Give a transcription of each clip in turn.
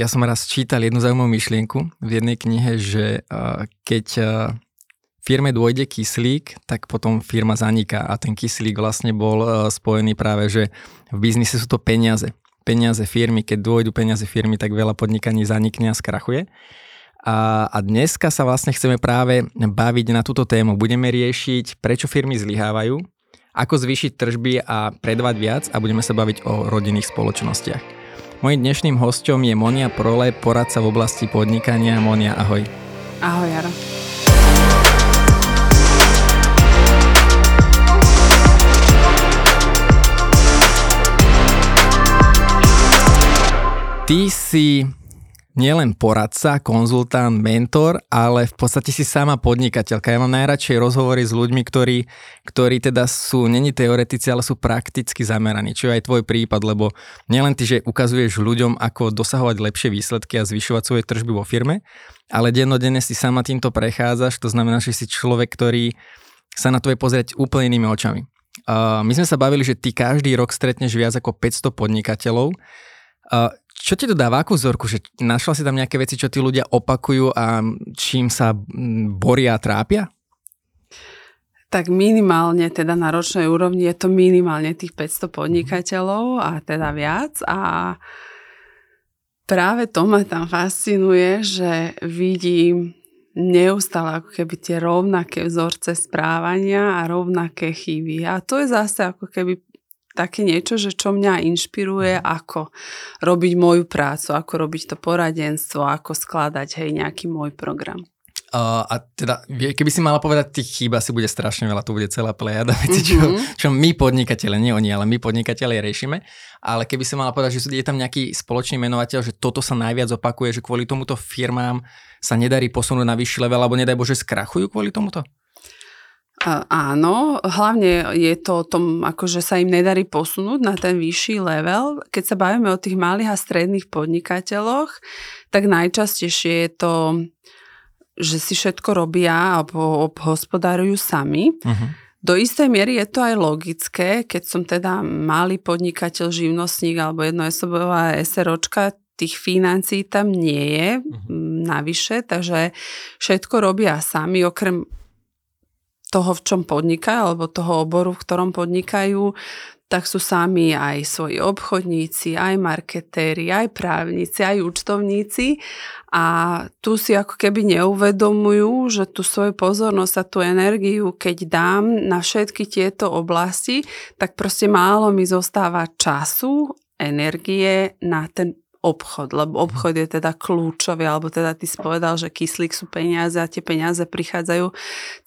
ja som raz čítal jednu zaujímavú myšlienku v jednej knihe, že keď firme dôjde kyslík, tak potom firma zaniká a ten kyslík vlastne bol spojený práve, že v biznise sú to peniaze. Peniaze firmy, keď dôjdu peniaze firmy, tak veľa podnikaní zanikne a skrachuje. A, a dneska sa vlastne chceme práve baviť na túto tému. Budeme riešiť, prečo firmy zlyhávajú, ako zvýšiť tržby a predávať viac a budeme sa baviť o rodinných spoločnostiach. Mojím dnešným hostom je Monia Prole, poradca v oblasti podnikania. Monia, ahoj. Ahoj, Jaro. Ty si nielen poradca, konzultant, mentor, ale v podstate si sama podnikateľka. Ja mám najradšej rozhovory s ľuďmi, ktorí, ktorí teda sú, není teoretici, ale sú prakticky zameraní, čo je aj tvoj prípad, lebo nielen ty, že ukazuješ ľuďom, ako dosahovať lepšie výsledky a zvyšovať svoje tržby vo firme, ale dennodenne si sama týmto prechádzaš, to znamená, že si človek, ktorý sa na to je pozrieť úplne inými očami. Uh, my sme sa bavili, že ty každý rok stretneš viac ako 500 podnikateľov. Uh, čo ti to dáva, akú vzorku? Že našla si tam nejaké veci, čo tí ľudia opakujú a čím sa boria a trápia? Tak minimálne, teda na ročnej úrovni je to minimálne tých 500 podnikateľov a teda viac a práve to ma tam fascinuje, že vidím neustále ako keby tie rovnaké vzorce správania a rovnaké chyby. A to je zase ako keby také niečo, že čo mňa inšpiruje, ako robiť moju prácu, ako robiť to poradenstvo, ako skladať hej nejaký môj program. Uh, a teda, keby si mala povedať, tých chýb asi bude strašne veľa, tu bude celá plejada veci, čo, mm-hmm. čo my podnikateľe, nie oni, ale my podnikateľe riešime. Ale keby si mala povedať, že je tam nejaký spoločný menovateľ, že toto sa najviac opakuje, že kvôli tomuto firmám sa nedarí posunúť na vyšší level, alebo nedaj Bože skrachujú kvôli tomuto? Áno, hlavne je to o tom, akože sa im nedarí posunúť na ten vyšší level. Keď sa bavíme o tých malých a stredných podnikateľoch, tak najčastejšie je to, že si všetko robia alebo obhospodárujú sami. Uh-huh. Do istej miery je to aj logické, keď som teda malý podnikateľ, živnostník alebo jednoosobová SROčka, tých financií tam nie je uh-huh. navyše, takže všetko robia sami, okrem toho, v čom podnikajú, alebo toho oboru, v ktorom podnikajú, tak sú sami aj svoji obchodníci, aj marketéri, aj právnici, aj účtovníci. A tu si ako keby neuvedomujú, že tú svoju pozornosť a tú energiu, keď dám na všetky tieto oblasti, tak proste málo mi zostáva času, energie na ten obchod, lebo obchod je teda kľúčový, alebo teda ty si povedal, že kyslík sú peniaze a tie peniaze prichádzajú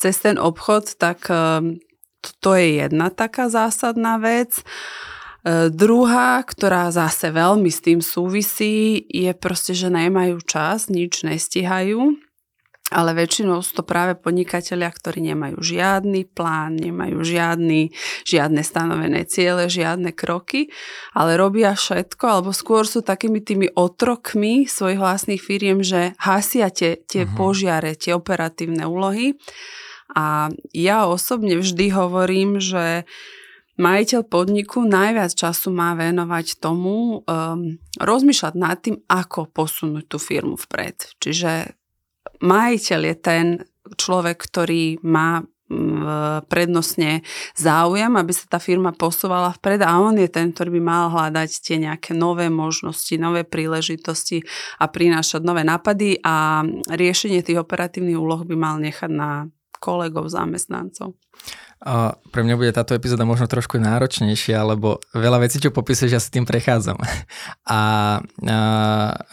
cez ten obchod, tak ehm, to je jedna taká zásadná vec. E, druhá, ktorá zase veľmi s tým súvisí, je proste, že nemajú čas, nič nestihajú ale väčšinou sú to práve podnikatelia, ktorí nemajú žiadny plán, nemajú žiadny, žiadne stanovené ciele, žiadne kroky, ale robia všetko, alebo skôr sú takými tými otrokmi svojich vlastných firiem, že hasia tie, tie uh-huh. požiare, tie operatívne úlohy. A ja osobne vždy hovorím, že majiteľ podniku najviac času má venovať tomu um, rozmýšľať nad tým, ako posunúť tú firmu vpred. Čiže majiteľ je ten človek, ktorý má prednostne záujem, aby sa tá firma posúvala vpred a on je ten, ktorý by mal hľadať tie nejaké nové možnosti, nové príležitosti a prinášať nové nápady a riešenie tých operatívnych úloh by mal nechať na kolegov, zamestnancov. Pre mňa bude táto epizóda možno trošku náročnejšia, lebo veľa vecí, čo popíšeš, ja s tým prechádzam. A, a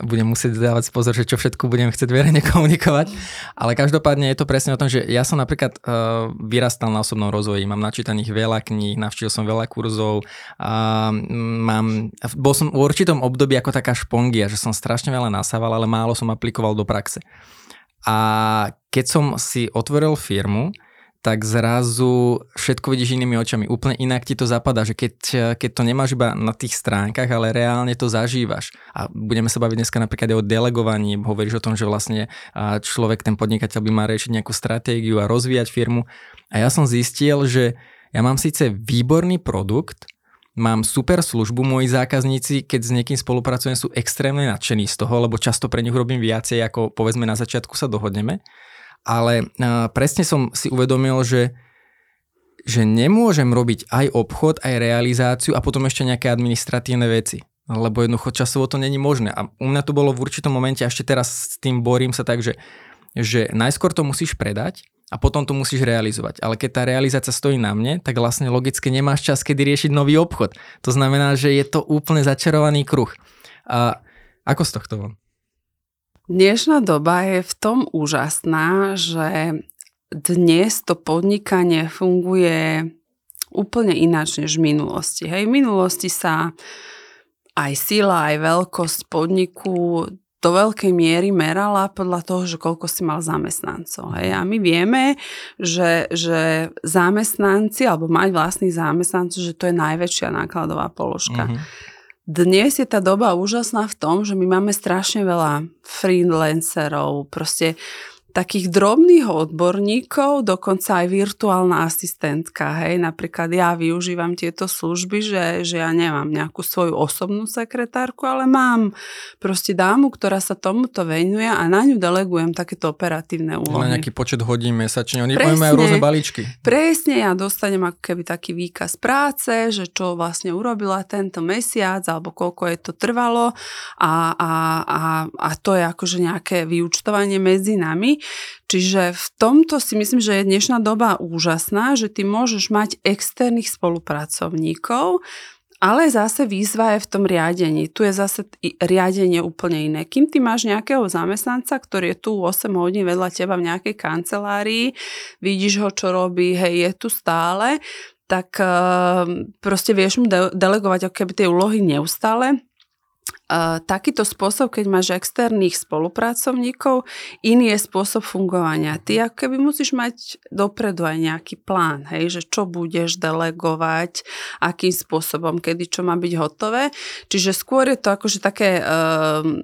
budem musieť dávať pozor, že čo všetko budem chcieť verejne komunikovať. Ale každopádne je to presne o tom, že ja som napríklad uh, vyrastal na osobnom rozvoji, mám načítaných veľa kníh, navštívil som veľa kurzov, a mám, bol som v určitom období ako taká špongia, že som strašne veľa nasával, ale málo som aplikoval do praxe. A keď som si otvoril firmu, tak zrazu všetko vidíš inými očami. Úplne inak ti to zapadá, že keď, keď to nemáš iba na tých stránkach, ale reálne to zažívaš. A budeme sa baviť dneska napríklad aj o delegovaní. Hovoríš o tom, že vlastne človek, ten podnikateľ by mal riešiť nejakú stratégiu a rozvíjať firmu. A ja som zistil, že ja mám síce výborný produkt, mám super službu, moji zákazníci, keď s niekým spolupracujem, sú extrémne nadšení z toho, lebo často pre nich robím viacej, ako povedzme na začiatku sa dohodneme. Ale presne som si uvedomil, že že nemôžem robiť aj obchod, aj realizáciu a potom ešte nejaké administratívne veci. Lebo jednoducho časovo to není možné. A u mňa to bolo v určitom momente, ešte teraz s tým borím sa tak, že, že najskôr to musíš predať, a potom to musíš realizovať. Ale keď tá realizácia stojí na mne, tak vlastne logicky nemáš čas, kedy riešiť nový obchod. To znamená, že je to úplne začarovaný kruh. A ako z tohto von? Dnešná doba je v tom úžasná, že dnes to podnikanie funguje úplne ináč než v minulosti. Hej, v minulosti sa aj sila, aj veľkosť podniku do veľkej miery merala podľa toho, že koľko si mal zamestnancov. Hej. A my vieme, že, že zamestnanci, alebo mať vlastných zamestnancov, že to je najväčšia nákladová položka. Mm-hmm. Dnes je tá doba úžasná v tom, že my máme strašne veľa freelancerov, proste takých drobných odborníkov, dokonca aj virtuálna asistentka. Hej, napríklad ja využívam tieto služby, že, že ja nemám nejakú svoju osobnú sekretárku, ale mám proste dámu, ktorá sa tomuto venuje a na ňu delegujem takéto operatívne úlohy. Na nejaký počet hodín mesačne, oni presne, majú rôzne balíčky. Presne, ja dostanem ako keby taký výkaz práce, že čo vlastne urobila tento mesiac, alebo koľko je to trvalo a, a, a, a to je akože nejaké vyučtovanie medzi nami. Čiže v tomto si myslím, že je dnešná doba úžasná, že ty môžeš mať externých spolupracovníkov, ale zase výzva je v tom riadení. Tu je zase riadenie úplne iné. Kým ty máš nejakého zamestnanca, ktorý je tu 8 hodín vedľa teba v nejakej kancelárii, vidíš ho, čo robí, hej, je tu stále, tak ehm, proste vieš mu delegovať ako keby tie úlohy neustále takýto spôsob, keď máš externých spolupracovníkov, iný je spôsob fungovania. Ty ako keby musíš mať dopredu aj nejaký plán, hej, že čo budeš delegovať, akým spôsobom, kedy čo má byť hotové. Čiže skôr je to akože také um,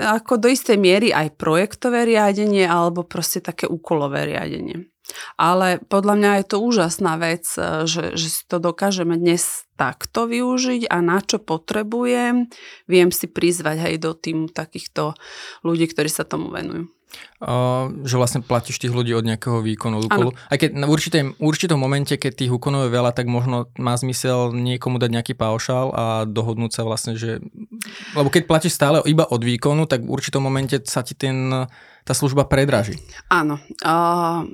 ako do istej miery aj projektové riadenie alebo proste také úkolové riadenie. Ale podľa mňa je to úžasná vec, e, že, že si to dokážeme dnes takto využiť a na čo potrebujem, viem si prizvať aj do týmu takýchto ľudí, ktorí sa tomu venujú. Uh, že vlastne platíš tých ľudí od nejakého výkonu úkolu. Aj keď na určitém, určitom momente, keď tých úkonov je veľa, tak možno má zmysel niekomu dať nejaký paušál a dohodnúť sa vlastne, že... Lebo keď platíš stále iba od výkonu, tak v určitom momente sa ti ten, tá služba predraží. Áno. Uh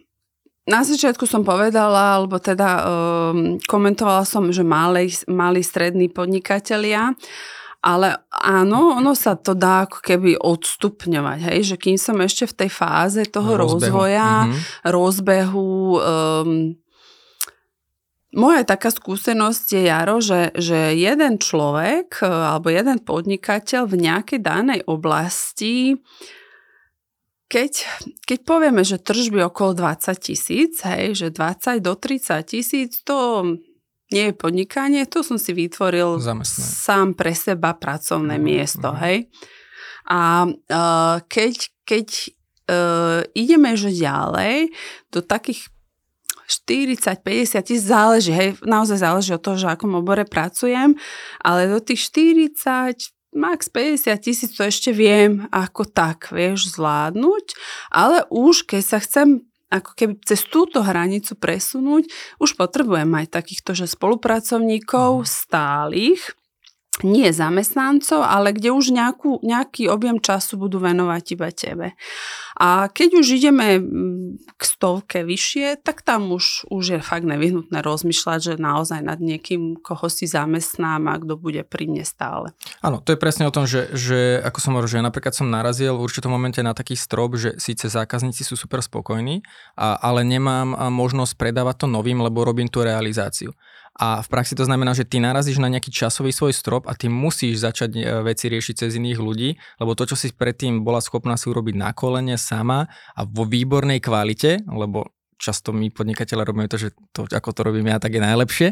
na začiatku som povedala, alebo teda um, komentovala som, že mali, mali strední podnikatelia, ale áno, ono sa to dá ako keby odstupňovať, hej, že kým som ešte v tej fáze toho rozbehu. rozvoja, mm-hmm. rozbehu, um, moja taká skúsenosť je, Jaro, že, že jeden človek alebo jeden podnikateľ v nejakej danej oblasti keď, keď povieme, že tržby okolo 20 tisíc, hej, že 20 do 30 tisíc, to nie je podnikanie, to som si vytvoril Zamestné. sám pre seba pracovné uh-huh, miesto, uh-huh. hej. A uh, keď, keď uh, ideme že ďalej do takých 40-50 tisíc, záleží, hej, naozaj záleží od toho, že akom obore pracujem, ale do tých 40, max 50 tisíc to ešte viem ako tak, vieš, zvládnuť, ale už keď sa chcem ako keby cez túto hranicu presunúť, už potrebujem mať takýchto že spolupracovníkov mhm. stálych, nie zamestnancov, ale kde už nejakú, nejaký objem času budú venovať iba tebe. A keď už ideme k stovke vyššie, tak tam už, už je fakt nevyhnutné rozmýšľať, že naozaj nad niekým, koho si zamestnám a kto bude pri mne stále. Áno, to je presne o tom, že, že ako som hovoril, že ja napríklad som narazil v určitom momente na taký strop, že síce zákazníci sú super spokojní, a, ale nemám možnosť predávať to novým, lebo robím tú realizáciu. A v praxi to znamená, že ty narazíš na nejaký časový svoj strop a ty musíš začať e, veci riešiť cez iných ľudí, lebo to, čo si predtým bola schopná si urobiť na kolene sama a vo výbornej kvalite, lebo často my podnikateľe robíme to, že to, ako to robím ja, tak je najlepšie,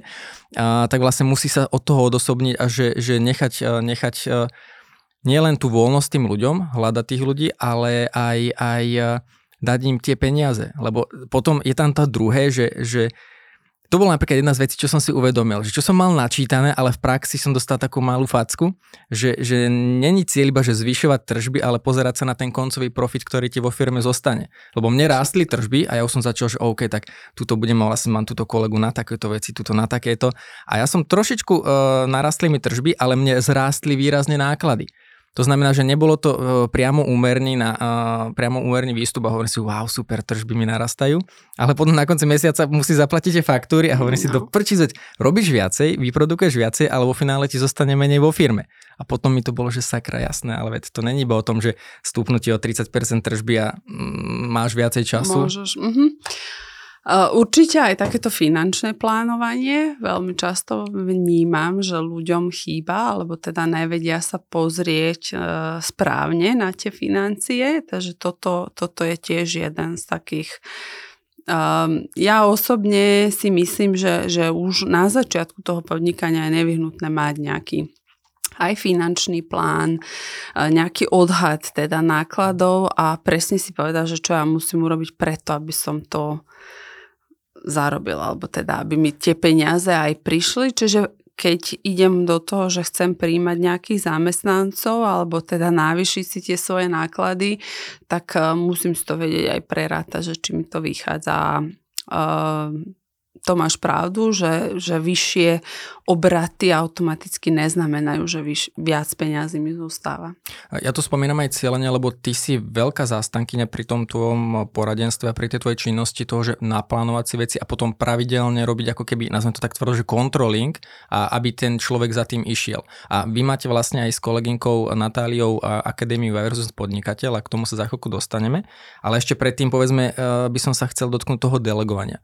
a, tak vlastne musí sa od toho odosobniť a že, že nechať, e, nechať e, nielen tú voľnosť tým ľuďom, hľadať tých ľudí, ale aj, aj dať im tie peniaze. Lebo potom je tam to druhé, že, že to bola napríklad jedna z vecí, čo som si uvedomil, že čo som mal načítané, ale v praxi som dostal takú malú facku, že, že není cieľ iba, že zvyšovať tržby, ale pozerať sa na ten koncový profit, ktorý ti vo firme zostane. Lebo mne rástli tržby a ja už som začal, že OK, tak túto budem, vlastne mám túto kolegu na takéto veci, túto na takéto. A ja som trošičku uh, narastli mi tržby, ale mne zrástli výrazne náklady. To znamená, že nebolo to uh, priamo úmerný, na, uh, priamo úmerný výstup a hovorím si, wow, super, tržby mi narastajú, ale potom na konci mesiaca musí zaplatiť tie faktúry a hovorím no. si, do prčizeť, robíš viacej, vyprodukuješ viacej, ale vo finále ti zostane menej vo firme. A potom mi to bolo, že sakra, jasné, ale veď to není iba o tom, že stúpnu ti o 30% tržby a mm, máš viacej času. Môžeš, mm-hmm. Určite aj takéto finančné plánovanie. Veľmi často vnímam, že ľuďom chýba, alebo teda nevedia sa pozrieť e, správne na tie financie. Takže toto, toto je tiež jeden z takých Um, ja osobne si myslím, že, že už na začiatku toho podnikania je nevyhnutné mať nejaký aj finančný plán, e, nejaký odhad teda nákladov a presne si povedať, že čo ja musím urobiť preto, aby som to zarobil, alebo teda, aby mi tie peniaze aj prišli. Čiže keď idem do toho, že chcem príjmať nejakých zamestnancov alebo teda návyšiť si tie svoje náklady, tak e, musím si to vedieť aj prerátať, že či mi to vychádza uh, to máš pravdu, že, že vyššie obraty automaticky neznamenajú, že vyš, viac peňazí mi zostáva. Ja to spomínam aj cieľene, lebo ty si veľká zástankyňa pri tom tvojom poradenstve a pri tej tvojej činnosti toho, že naplánovať si veci a potom pravidelne robiť ako keby, nazvem to tak tvrdo, že controlling, a aby ten človek za tým išiel. A vy máte vlastne aj s kolegynkou Natáliou Akadémiu versus podnikateľ a k tomu sa za chvíľku dostaneme. Ale ešte predtým povedzme, eh, by som sa chcel dotknúť toho delegovania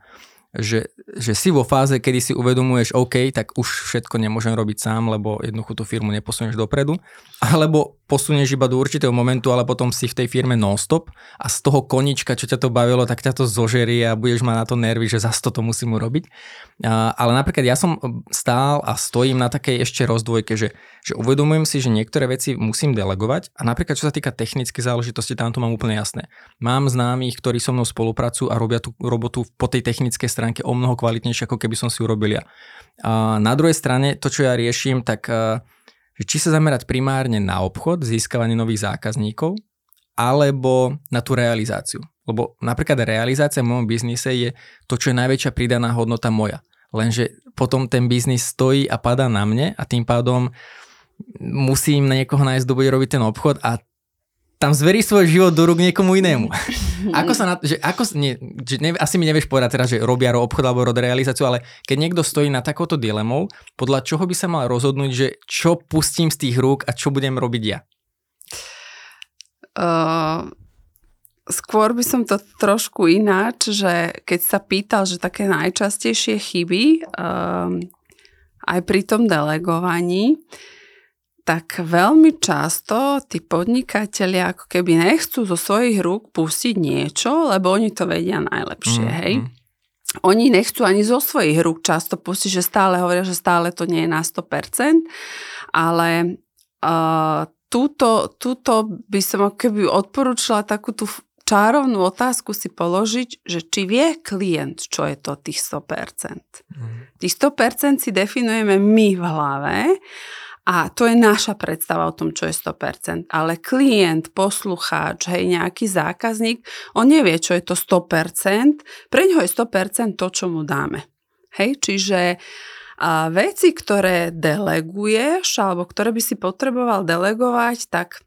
že, že si vo fáze, kedy si uvedomuješ, OK, tak už všetko nemôžem robiť sám, lebo jednoducho tú firmu neposunieš dopredu, alebo posunieš iba do určitého momentu, ale potom si v tej firme non-stop a z toho konička, čo ťa to bavilo, tak ťa to zožerie a budeš mať na to nervy, že zase toto musím urobiť. A, ale napríklad ja som stál a stojím na takej ešte rozdvojke, že, že uvedomujem si, že niektoré veci musím delegovať a napríklad čo sa týka technickej záležitosti, tam to mám úplne jasné. Mám známych, ktorí so mnou spolupracujú a robia tú robotu po tej technickej stránke o mnoho kvalitnejšie, ako keby som si urobil ja. A na druhej strane, to, čo ja riešim, tak že či sa zamerať primárne na obchod, získavanie nových zákazníkov, alebo na tú realizáciu. Lebo napríklad realizácia v mojom biznise je to, čo je najväčšia pridaná hodnota moja. Lenže potom ten biznis stojí a padá na mne a tým pádom musím na niekoho nájsť, kto bude robiť ten obchod a tam zverí svoj život do rúk niekomu inému. ako sa na, že ako, nie, že ne, asi mi nevieš povedať teraz, že robia obchod alebo rod realizáciu, ale keď niekto stojí na takouto dilemou, podľa čoho by sa mal rozhodnúť, že čo pustím z tých rúk a čo budem robiť ja? Uh, skôr by som to trošku ináč, že keď sa pýtal, že také najčastejšie chyby uh, aj pri tom delegovaní, tak veľmi často tí podnikatelia ako keby nechcú zo svojich rúk pustiť niečo, lebo oni to vedia najlepšie, mm, hej. Oni nechcú ani zo svojich rúk často pustiť, že stále hovoria, že stále to nie je na 100%, ale uh, túto, túto by som ako keby odporúčila takú tú čárovnú otázku si položiť, že či vie klient, čo je to tých 100%. Mm. Tých 100% si definujeme my v hlave a to je naša predstava o tom, čo je 100%. Ale klient, poslucháč, hej, nejaký zákazník, on nevie, čo je to 100%. Pre ňoho je 100% to, čo mu dáme. Hej, čiže a veci, ktoré deleguješ alebo ktoré by si potreboval delegovať, tak,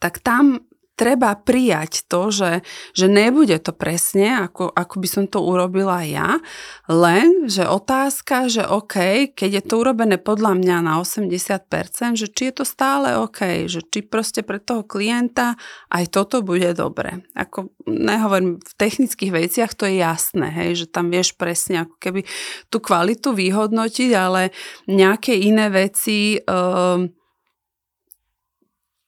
tak tam treba prijať to, že, že nebude to presne, ako, ako by som to urobila ja, len, že otázka, že OK, keď je to urobené podľa mňa na 80%, že či je to stále OK, že či proste pre toho klienta aj toto bude dobre. Ako nehovorím, v technických veciach to je jasné, hej, že tam vieš presne ako keby tú kvalitu vyhodnotiť, ale nejaké iné veci... Um,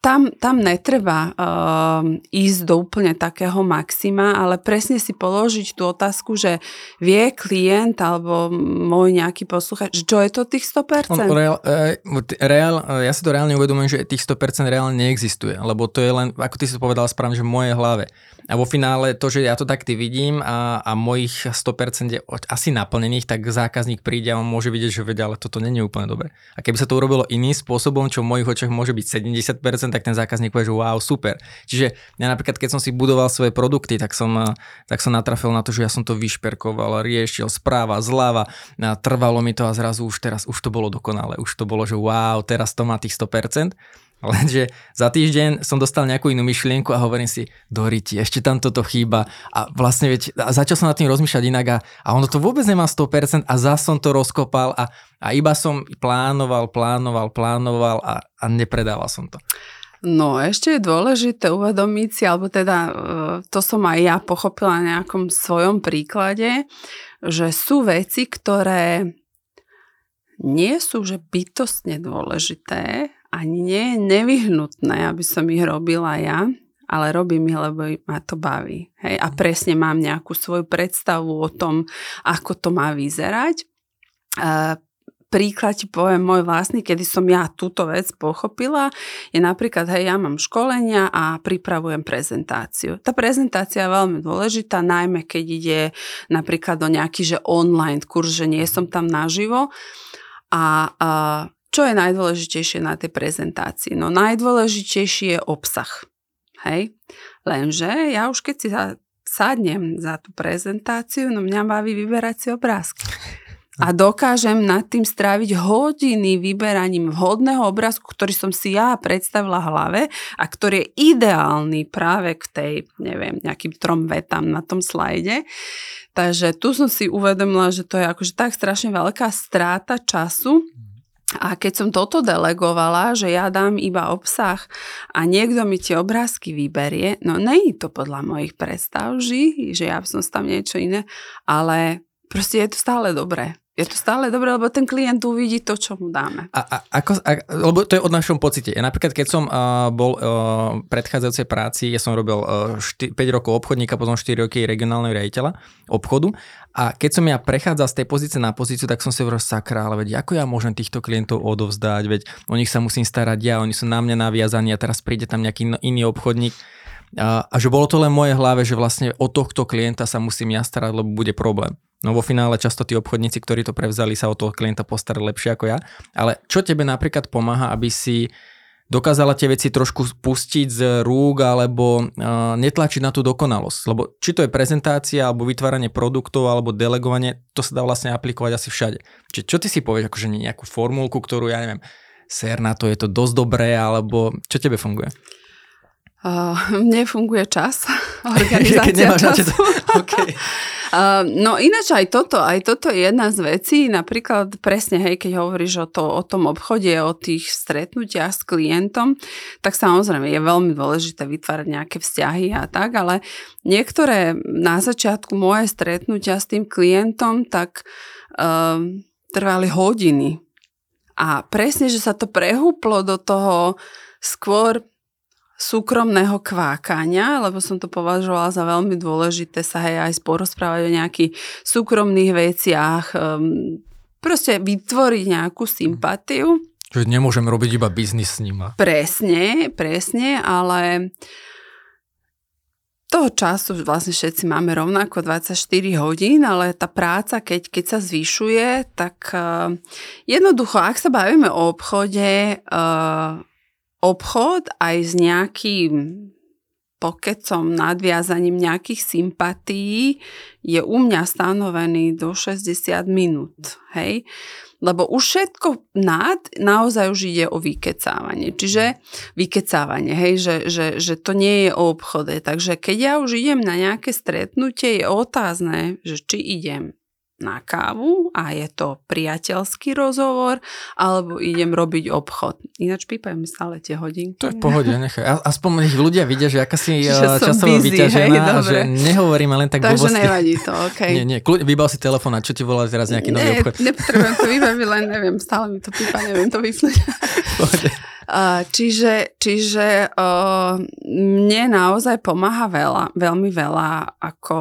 tam, tam netreba uh, ísť do úplne takého maxima, ale presne si položiť tú otázku, že vie klient alebo môj nejaký posluchač, čo je to tých 100%? On, reál, e, reál, ja si to reálne uvedomujem, že tých 100% reálne neexistuje, lebo to je len, ako ty si povedal správne, že v mojej hlave. A vo finále to, že ja to takto vidím a, a mojich 100% je asi naplnených, tak zákazník príde a on môže vidieť, že vedia, ale toto není úplne dobre. A keby sa to urobilo iným spôsobom, čo v mojich očiach môže byť 70%, tak ten zákazník povie, že wow, super. Čiže ja napríklad, keď som si budoval svoje produkty, tak som, tak som natrafil na to, že ja som to vyšperkoval, riešil správa, zľava, trvalo mi to a zrazu už teraz, už to bolo dokonalé, už to bolo, že wow, teraz to má tých 100%. Lenže za týždeň som dostal nejakú inú myšlienku a hovorím si, doriti, ešte tam toto chýba. A vlastne veď, a začal som nad tým rozmýšľať inak a, a ono to vôbec nemá 100% a zase som to rozkopal a, a iba som plánoval, plánoval, plánoval a, a nepredával som to. No, ešte je dôležité uvedomiť si, alebo teda e, to som aj ja pochopila na nejakom svojom príklade, že sú veci, ktoré nie sú že bytostne dôležité, ani nie je nevyhnutné, aby som ich robila ja, ale robím ich, lebo ma to baví. Hej? A presne mám nejakú svoju predstavu o tom, ako to má vyzerať. E, príklad ti poviem môj vlastný, kedy som ja túto vec pochopila, je napríklad, hej, ja mám školenia a pripravujem prezentáciu. Tá prezentácia je veľmi dôležitá, najmä keď ide napríklad do nejaký, že online kurz, že nie som tam naživo. A, a čo je najdôležitejšie na tej prezentácii? No najdôležitejší je obsah. Hej? Lenže ja už keď si sadnem za tú prezentáciu, no mňa baví vyberať si obrázky. A dokážem nad tým stráviť hodiny vyberaním vhodného obrázku, ktorý som si ja predstavila hlave a ktorý je ideálny práve k tej, neviem, nejakým trom vetám na tom slajde. Takže tu som si uvedomila, že to je akože tak strašne veľká stráta času, a keď som toto delegovala, že ja dám iba obsah a niekto mi tie obrázky vyberie, no není to podľa mojich predstav, že ja som tam niečo iné, ale proste je to stále dobré je to stále dobré, lebo ten klient uvidí to, čo mu dáme. A, a, ako, a, lebo to je od našom pocite. Ja napríklad, keď som uh, bol uh, predchádzajúcej práci, ja som robil uh, 4, 5 rokov obchodníka, potom 4 roky regionálneho riaditeľa obchodu a keď som ja prechádzal z tej pozície na pozíciu, tak som si hovoril, sakra, ale veď ako ja môžem týchto klientov odovzdať, veď o nich sa musím starať ja, oni sú na mňa naviazaní a teraz príde tam nejaký iný obchodník. A, a že bolo to len v mojej hlave, že vlastne o tohto klienta sa musím ja starať, lebo bude problém. No vo finále často tí obchodníci, ktorí to prevzali, sa o toho klienta postarali lepšie ako ja. Ale čo tebe napríklad pomáha, aby si dokázala tie veci trošku pustiť z rúk alebo uh, netlačiť na tú dokonalosť. Lebo či to je prezentácia alebo vytváranie produktov alebo delegovanie, to sa dá vlastne aplikovať asi všade. Čiže čo ty si povieš, akože nejakú formulku, ktorú ja neviem, ser na to je to dosť dobré, alebo čo tebe funguje? Uh, mne funguje čas, organizácia času. okay. uh, no ináč aj toto, aj toto je jedna z vecí, napríklad presne, hej, keď hovoríš o, to, o tom obchode, o tých stretnutiach s klientom, tak samozrejme je veľmi dôležité vytvárať nejaké vzťahy a tak, ale niektoré na začiatku moje stretnutia s tým klientom tak uh, trvali hodiny. A presne, že sa to prehúplo do toho skôr súkromného kvákania, lebo som to považovala za veľmi dôležité sa aj, aj porozprávať o nejakých súkromných veciach, um, proste vytvoriť nejakú sympatiu. Čiže nemôžem robiť iba biznis s nima. Presne, presne, ale toho času vlastne všetci máme rovnako 24 hodín, ale tá práca, keď, keď sa zvyšuje, tak uh, jednoducho, ak sa bavíme o obchode, uh, obchod aj s nejakým pokecom, nadviazaním nejakých sympatí je u mňa stanovený do 60 minút. Hej? Lebo už všetko nad naozaj už ide o vykecávanie. Čiže vykecávanie, hej, že, že, že to nie je o obchode. Takže keď ja už idem na nejaké stretnutie, je otázne, že či idem na kávu a je to priateľský rozhovor, alebo idem robiť obchod. Ináč pípajú mi stále tie hodinky. To je v pohode, nechaj. Aspoň ich ľudia vidia, že aká si že eh, časovo busy, vyťažená hej, že nehovoríme len tak Takže blbosti. nevadí to, okay. Nie, nie, vybal si telefón a čo ti volá teraz nejaký nový obchod? nepotrebujem to vybaviť, len neviem, stále mi to pípa, neviem to vypnúť. čiže čiže mne naozaj pomáha veľa, veľmi veľa ako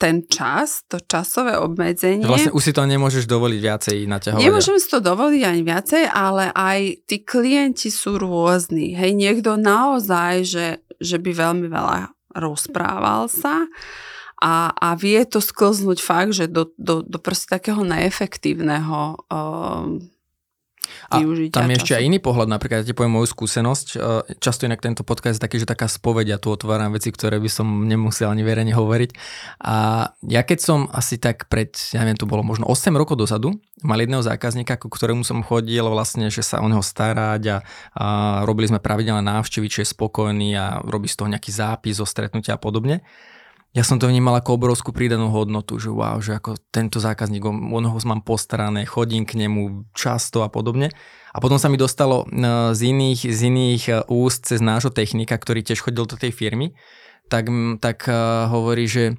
ten čas, to časové obmedzenie. Vlastne už si to nemôžeš dovoliť viacej naťahovať. Nemôžem si to dovoliť ani viacej, ale aj tí klienti sú rôzni. Hej, niekto naozaj, že, že by veľmi veľa rozprával sa a, a vie to sklznúť fakt, že do, do, do proste takého neefektívneho um, a tam je ešte aj iný pohľad, napríklad ja ti poviem moju skúsenosť. E, často inak tento podcast je taký, že taká spoveď, ja tu otváram veci, ktoré by som nemusel ani verejne hovoriť. A ja keď som asi tak pred, ja neviem, to bolo možno 8 rokov dozadu, mal jedného zákazníka, ku ktorému som chodil vlastne, že sa o neho starať a, a robili sme pravidelné návštevy, či je spokojný a robí z toho nejaký zápis zo stretnutia a podobne ja som to vnímal ako obrovskú prídanú hodnotu, že wow, že ako tento zákazník, on ho mám postarané, chodím k nemu často a podobne. A potom sa mi dostalo e, z iných, z iných e, úst cez nášho technika, ktorý tiež chodil do tej firmy, tak, tak e, hovorí, že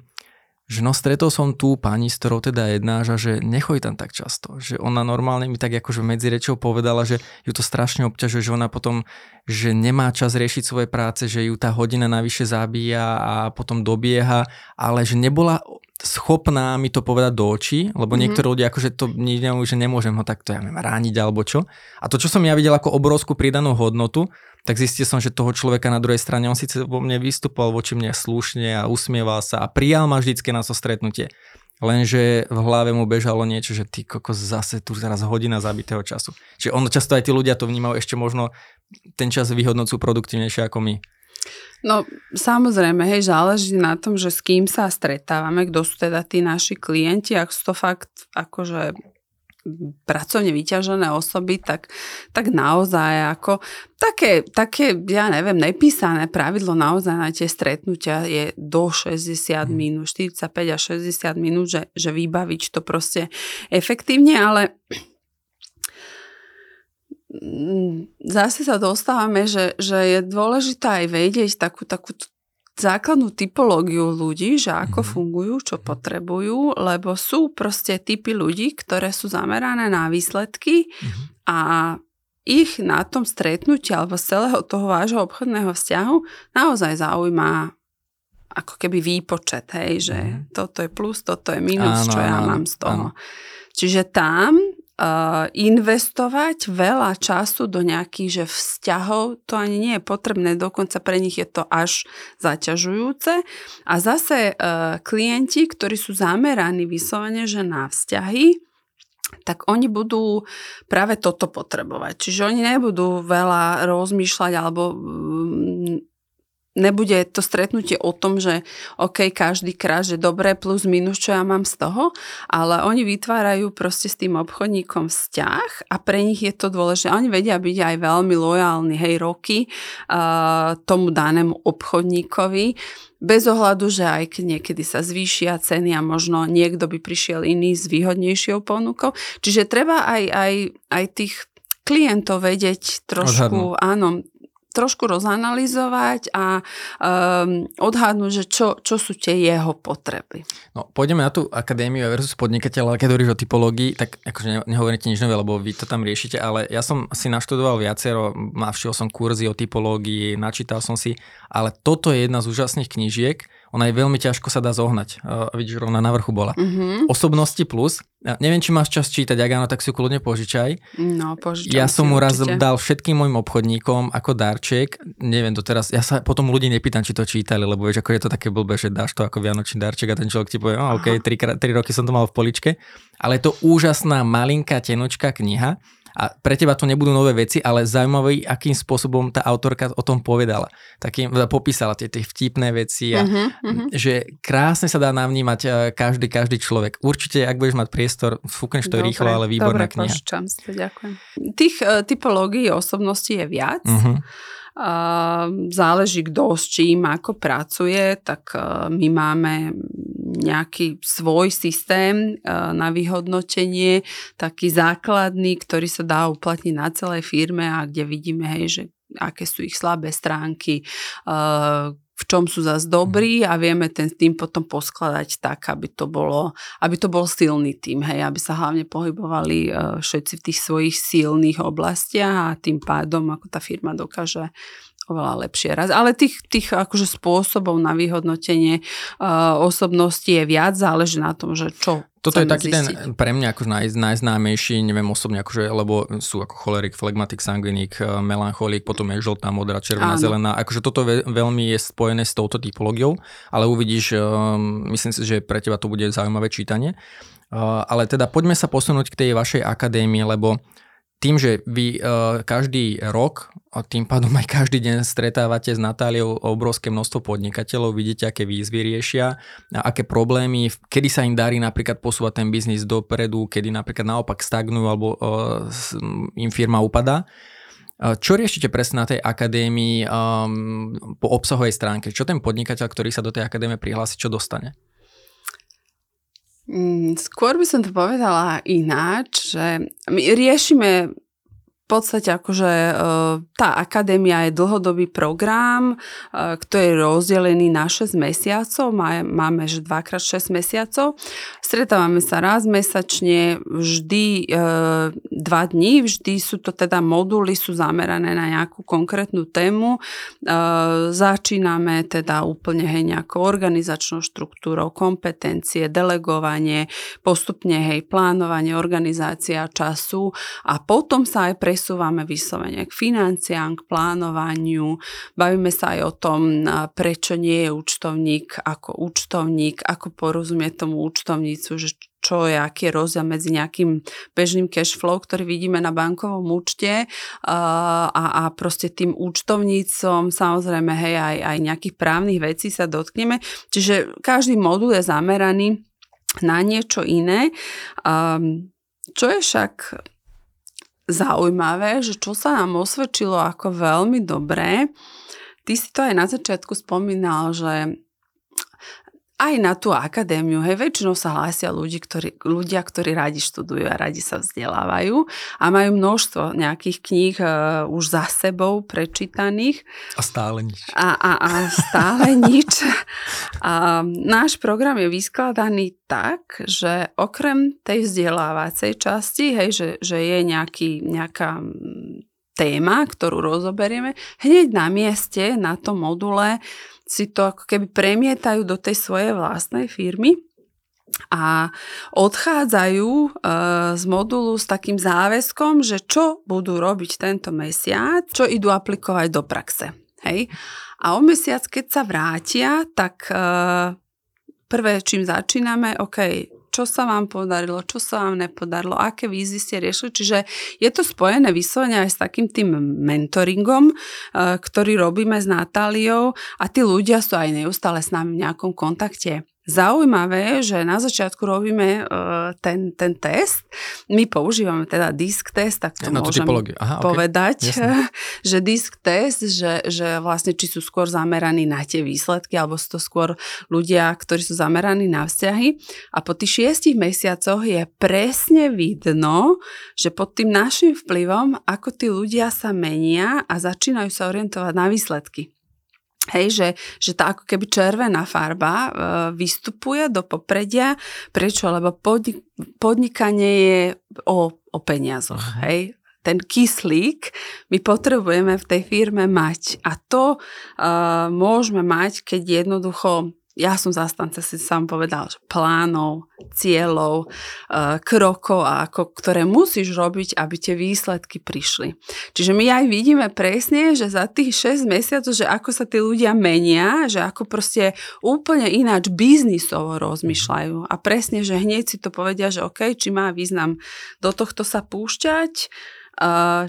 že no stretol som tú pani, s ktorou teda jednáš a že nechoj tam tak často. Že ona normálne mi tak akože medzi rečou povedala, že ju to strašne obťažuje, že ona potom, že nemá čas riešiť svoje práce, že ju tá hodina navyše zabíja a potom dobieha, ale že nebola schopná mi to povedať do očí, lebo mm-hmm. niektorí ľudia akože to nedajú, že nemôžem ho takto, ja neviem, rániť alebo čo. A to, čo som ja videl ako obrovskú pridanú hodnotu, tak zistil som, že toho človeka na druhej strane, on síce vo mne vystupoval voči mne slušne a usmieval sa a prijal ma vždycky na to stretnutie. Lenže v hlave mu bežalo niečo, že ty kokos zase tu teraz hodina zabitého času. Čiže on často aj tí ľudia to vnímajú ešte možno ten čas vyhodnocú produktívnejšie ako my. No samozrejme, hej, záleží na tom, že s kým sa stretávame, kto sú teda tí naši klienti, ak sú to fakt akože pracovne vyťažené osoby, tak, tak naozaj ako také, také, ja neviem, nepísané pravidlo naozaj na tie stretnutia je do 60 mhm. minút, 45 až 60 minút, že, že vybaviť to proste efektívne, ale zase sa dostávame, že, že je dôležité aj vedieť takú, takú základnú typológiu ľudí, že ako mm-hmm. fungujú, čo mhm. potrebujú, lebo sú proste typy ľudí, ktoré sú zamerané na výsledky mm-hmm. a ich na tom stretnutí alebo z celého toho vášho obchodného vzťahu naozaj zaujíma ako keby výpočet, hej, že mm-hmm. toto je plus, toto je minus, áno, čo ja áno, mám z toho. Áno. Čiže tam Uh, investovať veľa času do nejakých že vzťahov, to ani nie je potrebné, dokonca pre nich je to až zaťažujúce. A zase uh, klienti, ktorí sú zameraní vyslovene, že na vzťahy, tak oni budú práve toto potrebovať. Čiže oni nebudú veľa rozmýšľať alebo mm, nebude to stretnutie o tom, že OK, každý krát, že dobre, plus minus, čo ja mám z toho, ale oni vytvárajú proste s tým obchodníkom vzťah a pre nich je to dôležité. Oni vedia byť aj veľmi lojálni, hej, roky uh, tomu danému obchodníkovi, bez ohľadu, že aj niekedy sa zvýšia ceny a možno niekto by prišiel iný s výhodnejšou ponukou. Čiže treba aj, aj, aj tých klientov vedieť trošku, Odhadnú. áno, trošku rozanalizovať a um, odhadnúť, že čo, čo sú tie jeho potreby. No, pôjdeme na tú akadémiu versus podnikateľ, ale keď hovoríš o typológii, tak akože nehovoríte nič nové, lebo vy to tam riešite, ale ja som si naštudoval viacero, navštívil som kurzy o typológii, načítal som si, ale toto je jedna z úžasných knížiek, ona je veľmi ťažko sa dá zohnať. Uh, vidíš, rovna na vrchu bola. Uh-huh. Osobnosti plus. Ja neviem, či máš čas čítať, ak áno, tak si ju kľudne požičaj. No, požičam Ja som mu raz určite. dal všetkým mojim obchodníkom ako darček. Neviem to teraz, ja sa potom ľudí nepýtam, či to čítali, lebo vieš, ako je to také blbé, že dáš to ako vianočný darček a ten človek ti povie, oh, OK, 3, 3 roky som to mal v poličke. Ale je to úžasná malinká tenočká kniha a pre teba to nebudú nové veci, ale zaujímavý, akým spôsobom tá autorka o tom povedala. Takým, popísala tie, tie vtipné veci a uh-huh, uh-huh. že krásne sa dá navnímať e, každý, každý človek. Určite, ak budeš mať priestor, fúkneš to dobre, rýchlo, ale výborná dobre, kniha. Dobre, ďakujem. Tých uh, typológií osobností je viac. Uh-huh. Uh, záleží kto s čím, ako pracuje, tak uh, my máme nejaký svoj systém e, na vyhodnotenie, taký základný, ktorý sa dá uplatniť na celej firme a kde vidíme, hej, že aké sú ich slabé stránky, e, v čom sú zase dobrí a vieme ten tým potom poskladať tak, aby to bolo, aby to bol silný tým, hej, aby sa hlavne pohybovali e, všetci v tých svojich silných oblastiach a tým pádom, ako tá firma dokáže oveľa lepšie raz. Ale tých, tých akože spôsobov na vyhodnotenie uh, osobnosti je viac, záleží na tom, že čo toto je taký zistiť. ten pre mňa akože naj, najznámejší, neviem osobne, akože, lebo sú ako cholerik, flegmatik, sangvinik, eh, melancholik, potom je žltá, modrá, červená, Áno. zelená. Akože toto ve, veľmi je spojené s touto typológiou, ale uvidíš, um, myslím si, že pre teba to bude zaujímavé čítanie. Uh, ale teda poďme sa posunúť k tej vašej akadémii, lebo tým, že vy uh, každý rok a tým pádom aj každý deň stretávate s Natáliou obrovské množstvo podnikateľov, vidíte, aké výzvy riešia, a aké problémy, kedy sa im darí napríklad posúvať ten biznis dopredu, kedy napríklad naopak stagnujú alebo uh, im firma upadá. Uh, čo riešite presne na tej akadémii um, po obsahovej stránke? Čo ten podnikateľ, ktorý sa do tej akadémie prihlási, čo dostane? Mm, skôr by som to povedala ináč, že my riešime podstate akože e, tá akadémia je dlhodobý program, e, ktorý je rozdelený na 6 mesiacov. Máme že 2x6 mesiacov. Stretávame sa raz mesačne, vždy e, dva dní, vždy sú to teda moduly, sú zamerané na nejakú konkrétnu tému. Začíname teda úplne hej nejakou organizačnou štruktúrou, kompetencie, delegovanie, postupne hej plánovanie, organizácia času a potom sa aj pre presúvame vyslovene k financiám, k plánovaniu, bavíme sa aj o tom, prečo nie je účtovník ako účtovník, ako porozumie tomu účtovnícu, že čo je, aký je rozdiel medzi nejakým bežným cash flow, ktorý vidíme na bankovom účte a, a proste tým účtovnícom, samozrejme, hej, aj, aj nejakých právnych vecí sa dotkneme. Čiže každý modul je zameraný na niečo iné. Čo je však zaujímavé, že čo sa nám osvedčilo ako veľmi dobré, ty si to aj na začiatku spomínal, že aj na tú akadémiu, hej, väčšinou sa hlásia ľudí, ktorí, ľudia, ktorí radi študujú a radi sa vzdelávajú a majú množstvo nejakých kníh uh, už za sebou prečítaných. A stále nič. A, a, a stále nič. A náš program je vyskladaný tak, že okrem tej vzdelávacej časti, hej, že, že je nejaký, nejaká téma, ktorú rozoberieme, hneď na mieste, na tom module si to ako keby premietajú do tej svojej vlastnej firmy a odchádzajú e, z modulu s takým záväzkom, že čo budú robiť tento mesiac, čo idú aplikovať do praxe. Hej? A o mesiac, keď sa vrátia, tak e, prvé, čím začíname, OK, čo sa vám podarilo, čo sa vám nepodarilo, aké výzvy ste riešili. Čiže je to spojené vyslovene aj s takým tým mentoringom, eh, ktorý robíme s Natáliou a tí ľudia sú aj neustále s nami v nejakom kontakte. Zaujímavé že na začiatku robíme uh, ten, ten test. My používame teda disk test, tak to ja, môžem Aha, povedať, okay. že disk test, že, že vlastne či sú skôr zameraní na tie výsledky, alebo sú to skôr ľudia, ktorí sú zameraní na vzťahy. A po tých šiestich mesiacoch je presne vidno, že pod tým našim vplyvom, ako tí ľudia sa menia a začínajú sa orientovať na výsledky. Hej, že, že tá ako keby červená farba e, vystupuje do popredia. Prečo? Lebo podnik, podnikanie je o, o peniazoch. Uh-huh. Hej? Ten kyslík my potrebujeme v tej firme mať. A to uh, môžeme mať, keď jednoducho ja som zastanca, si sám povedal, že plánov, cieľov, eh, krokov, ako, ktoré musíš robiť, aby tie výsledky prišli. Čiže my aj vidíme presne, že za tých 6 mesiacov, že ako sa tí ľudia menia, že ako proste úplne ináč biznisovo rozmýšľajú. A presne, že hneď si to povedia, že OK, či má význam do tohto sa púšťať,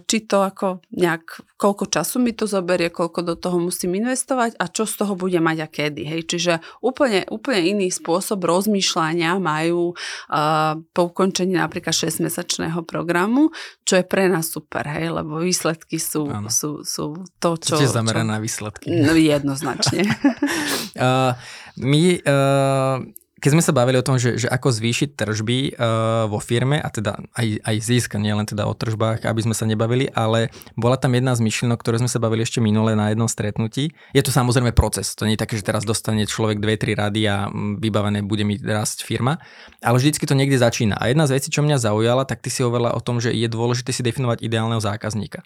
či to ako nejak, koľko času mi to zoberie, koľko do toho musím investovať a čo z toho bude mať a kedy. Hej. Čiže úplne, úplne iný spôsob rozmýšľania majú uh, po ukončení napríklad 6-mesačného programu, čo je pre nás super, hej, lebo výsledky sú, sú, sú to, čo... Tiež zamerané na výsledky. No, jednoznačne. uh, my uh, keď sme sa bavili o tom, že, že ako zvýšiť tržby uh, vo firme a teda aj, aj zisk, nie len teda o tržbách, aby sme sa nebavili, ale bola tam jedna z myšlienok, ktoré sme sa bavili ešte minule na jednom stretnutí. Je to samozrejme proces, to nie je také, že teraz dostane človek dve, tri rady a mm, vybavené bude mi rásť firma, ale vždycky to niekde začína. A jedna z vecí, čo mňa zaujala, tak ty si hovorila o tom, že je dôležité si definovať ideálneho zákazníka.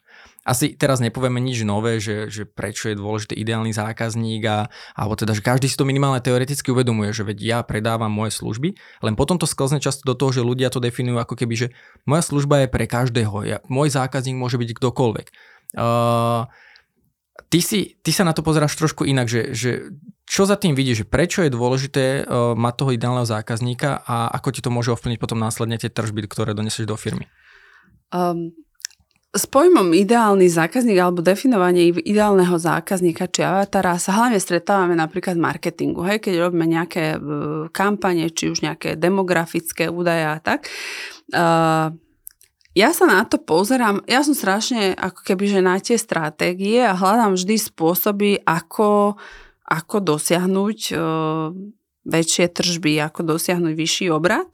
Asi teraz nepovieme nič nové, že, že prečo je dôležitý ideálny zákazník a, alebo teda, že každý si to minimálne teoreticky uvedomuje, že veď ja pred predávam moje služby, len potom to sklzne často do toho, že ľudia to definujú ako keby, že moja služba je pre každého, ja, môj zákazník môže byť kdokoľvek. Uh, ty, si, ty sa na to pozeráš trošku inak, že, že čo za tým vidíš, že prečo je dôležité uh, mať toho ideálneho zákazníka a ako ti to môže ovplyvniť potom následne tie tržby, ktoré donesieš do firmy? Um, s pojmom ideálny zákazník alebo definovanie ideálneho zákazníka či avatara sa hlavne stretávame napríklad v marketingu, hej, keď robíme nejaké kampane, či už nejaké demografické údaje a tak. Uh, ja sa na to pozerám, ja som strašne ako keby, že na tie stratégie a hľadám vždy spôsoby, ako, ako dosiahnuť uh, väčšie tržby, ako dosiahnuť vyšší obrad.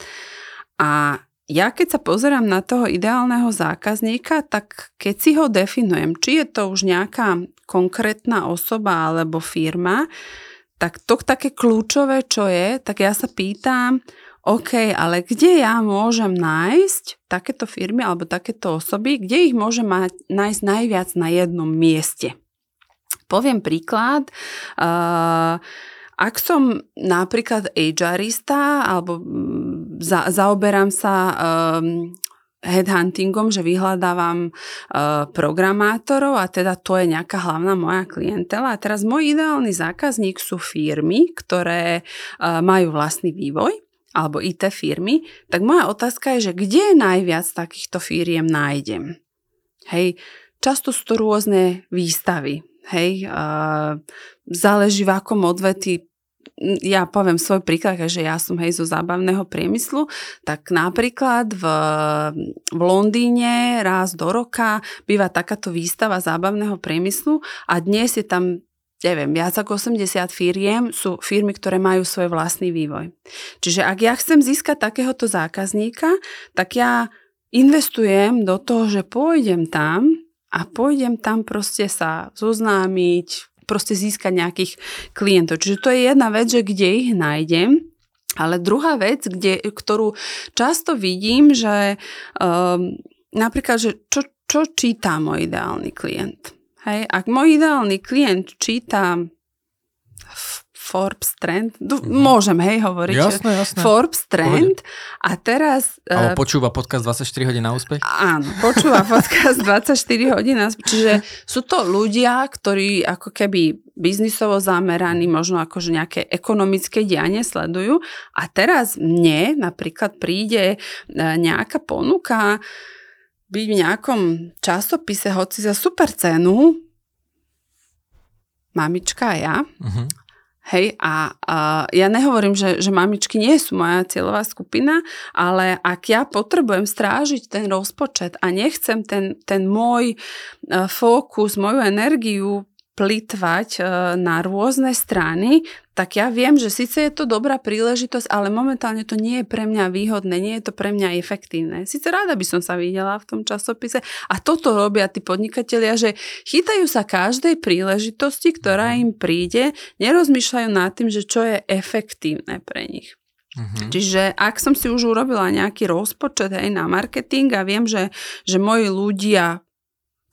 A ja keď sa pozerám na toho ideálneho zákazníka, tak keď si ho definujem, či je to už nejaká konkrétna osoba alebo firma, tak to také kľúčové, čo je, tak ja sa pýtam, OK, ale kde ja môžem nájsť takéto firmy alebo takéto osoby, kde ich môžem mať, nájsť najviac na jednom mieste. Poviem príklad. Uh, ak som napríklad HRista alebo mm, za, zaoberám sa um, headhuntingom, že vyhľadávam uh, programátorov a teda to je nejaká hlavná moja klientela. A teraz môj ideálny zákazník sú firmy, ktoré uh, majú vlastný vývoj alebo IT firmy, tak moja otázka je, že kde najviac takýchto firiem nájdem? Hej, často sú to rôzne výstavy, hej, uh, záleží v akom odvety ja poviem svoj príklad, že ja som hej zo zábavného priemyslu, tak napríklad v, v Londýne raz do roka býva takáto výstava zábavného priemyslu a dnes je tam neviem, viac ako 80 firiem sú firmy, ktoré majú svoj vlastný vývoj. Čiže ak ja chcem získať takéhoto zákazníka, tak ja investujem do toho, že pôjdem tam a pôjdem tam proste sa zoznámiť, proste získať nejakých klientov. Čiže to je jedna vec, že kde ich nájdem. Ale druhá vec, kde, ktorú často vidím, že um, napríklad, že čo, čo číta môj ideálny klient. Hej, ak môj ideálny klient číta Forbes Trend. Mm-hmm. Môžem, hej, hovoriť. Jasné, jasné. Forbes Trend. Pohode. A teraz... Alebo uh, počúva podcast 24 hodín na úspech? Áno, počúva podcast 24 hodín na úspech. Čiže sú to ľudia, ktorí ako keby biznisovo zameraní, možno akože nejaké ekonomické dianie sledujú. A teraz mne napríklad príde e, nejaká ponuka byť v nejakom časopise, hoci za super cenu, mamička a ja, uh-huh. Hej, a, a ja nehovorím, že, že mamičky nie sú moja cieľová skupina, ale ak ja potrebujem strážiť ten rozpočet a nechcem ten, ten môj uh, fókus, moju energiu plitvať e, na rôzne strany, tak ja viem, že síce je to dobrá príležitosť, ale momentálne to nie je pre mňa výhodné, nie je to pre mňa efektívne. Síce rada by som sa videla v tom časopise a toto robia tí podnikatelia, že chytajú sa každej príležitosti, ktorá im príde, nerozmýšľajú nad tým, že čo je efektívne pre nich. Uh-huh. Čiže ak som si už urobila nejaký rozpočet aj na marketing a viem, že, že moji ľudia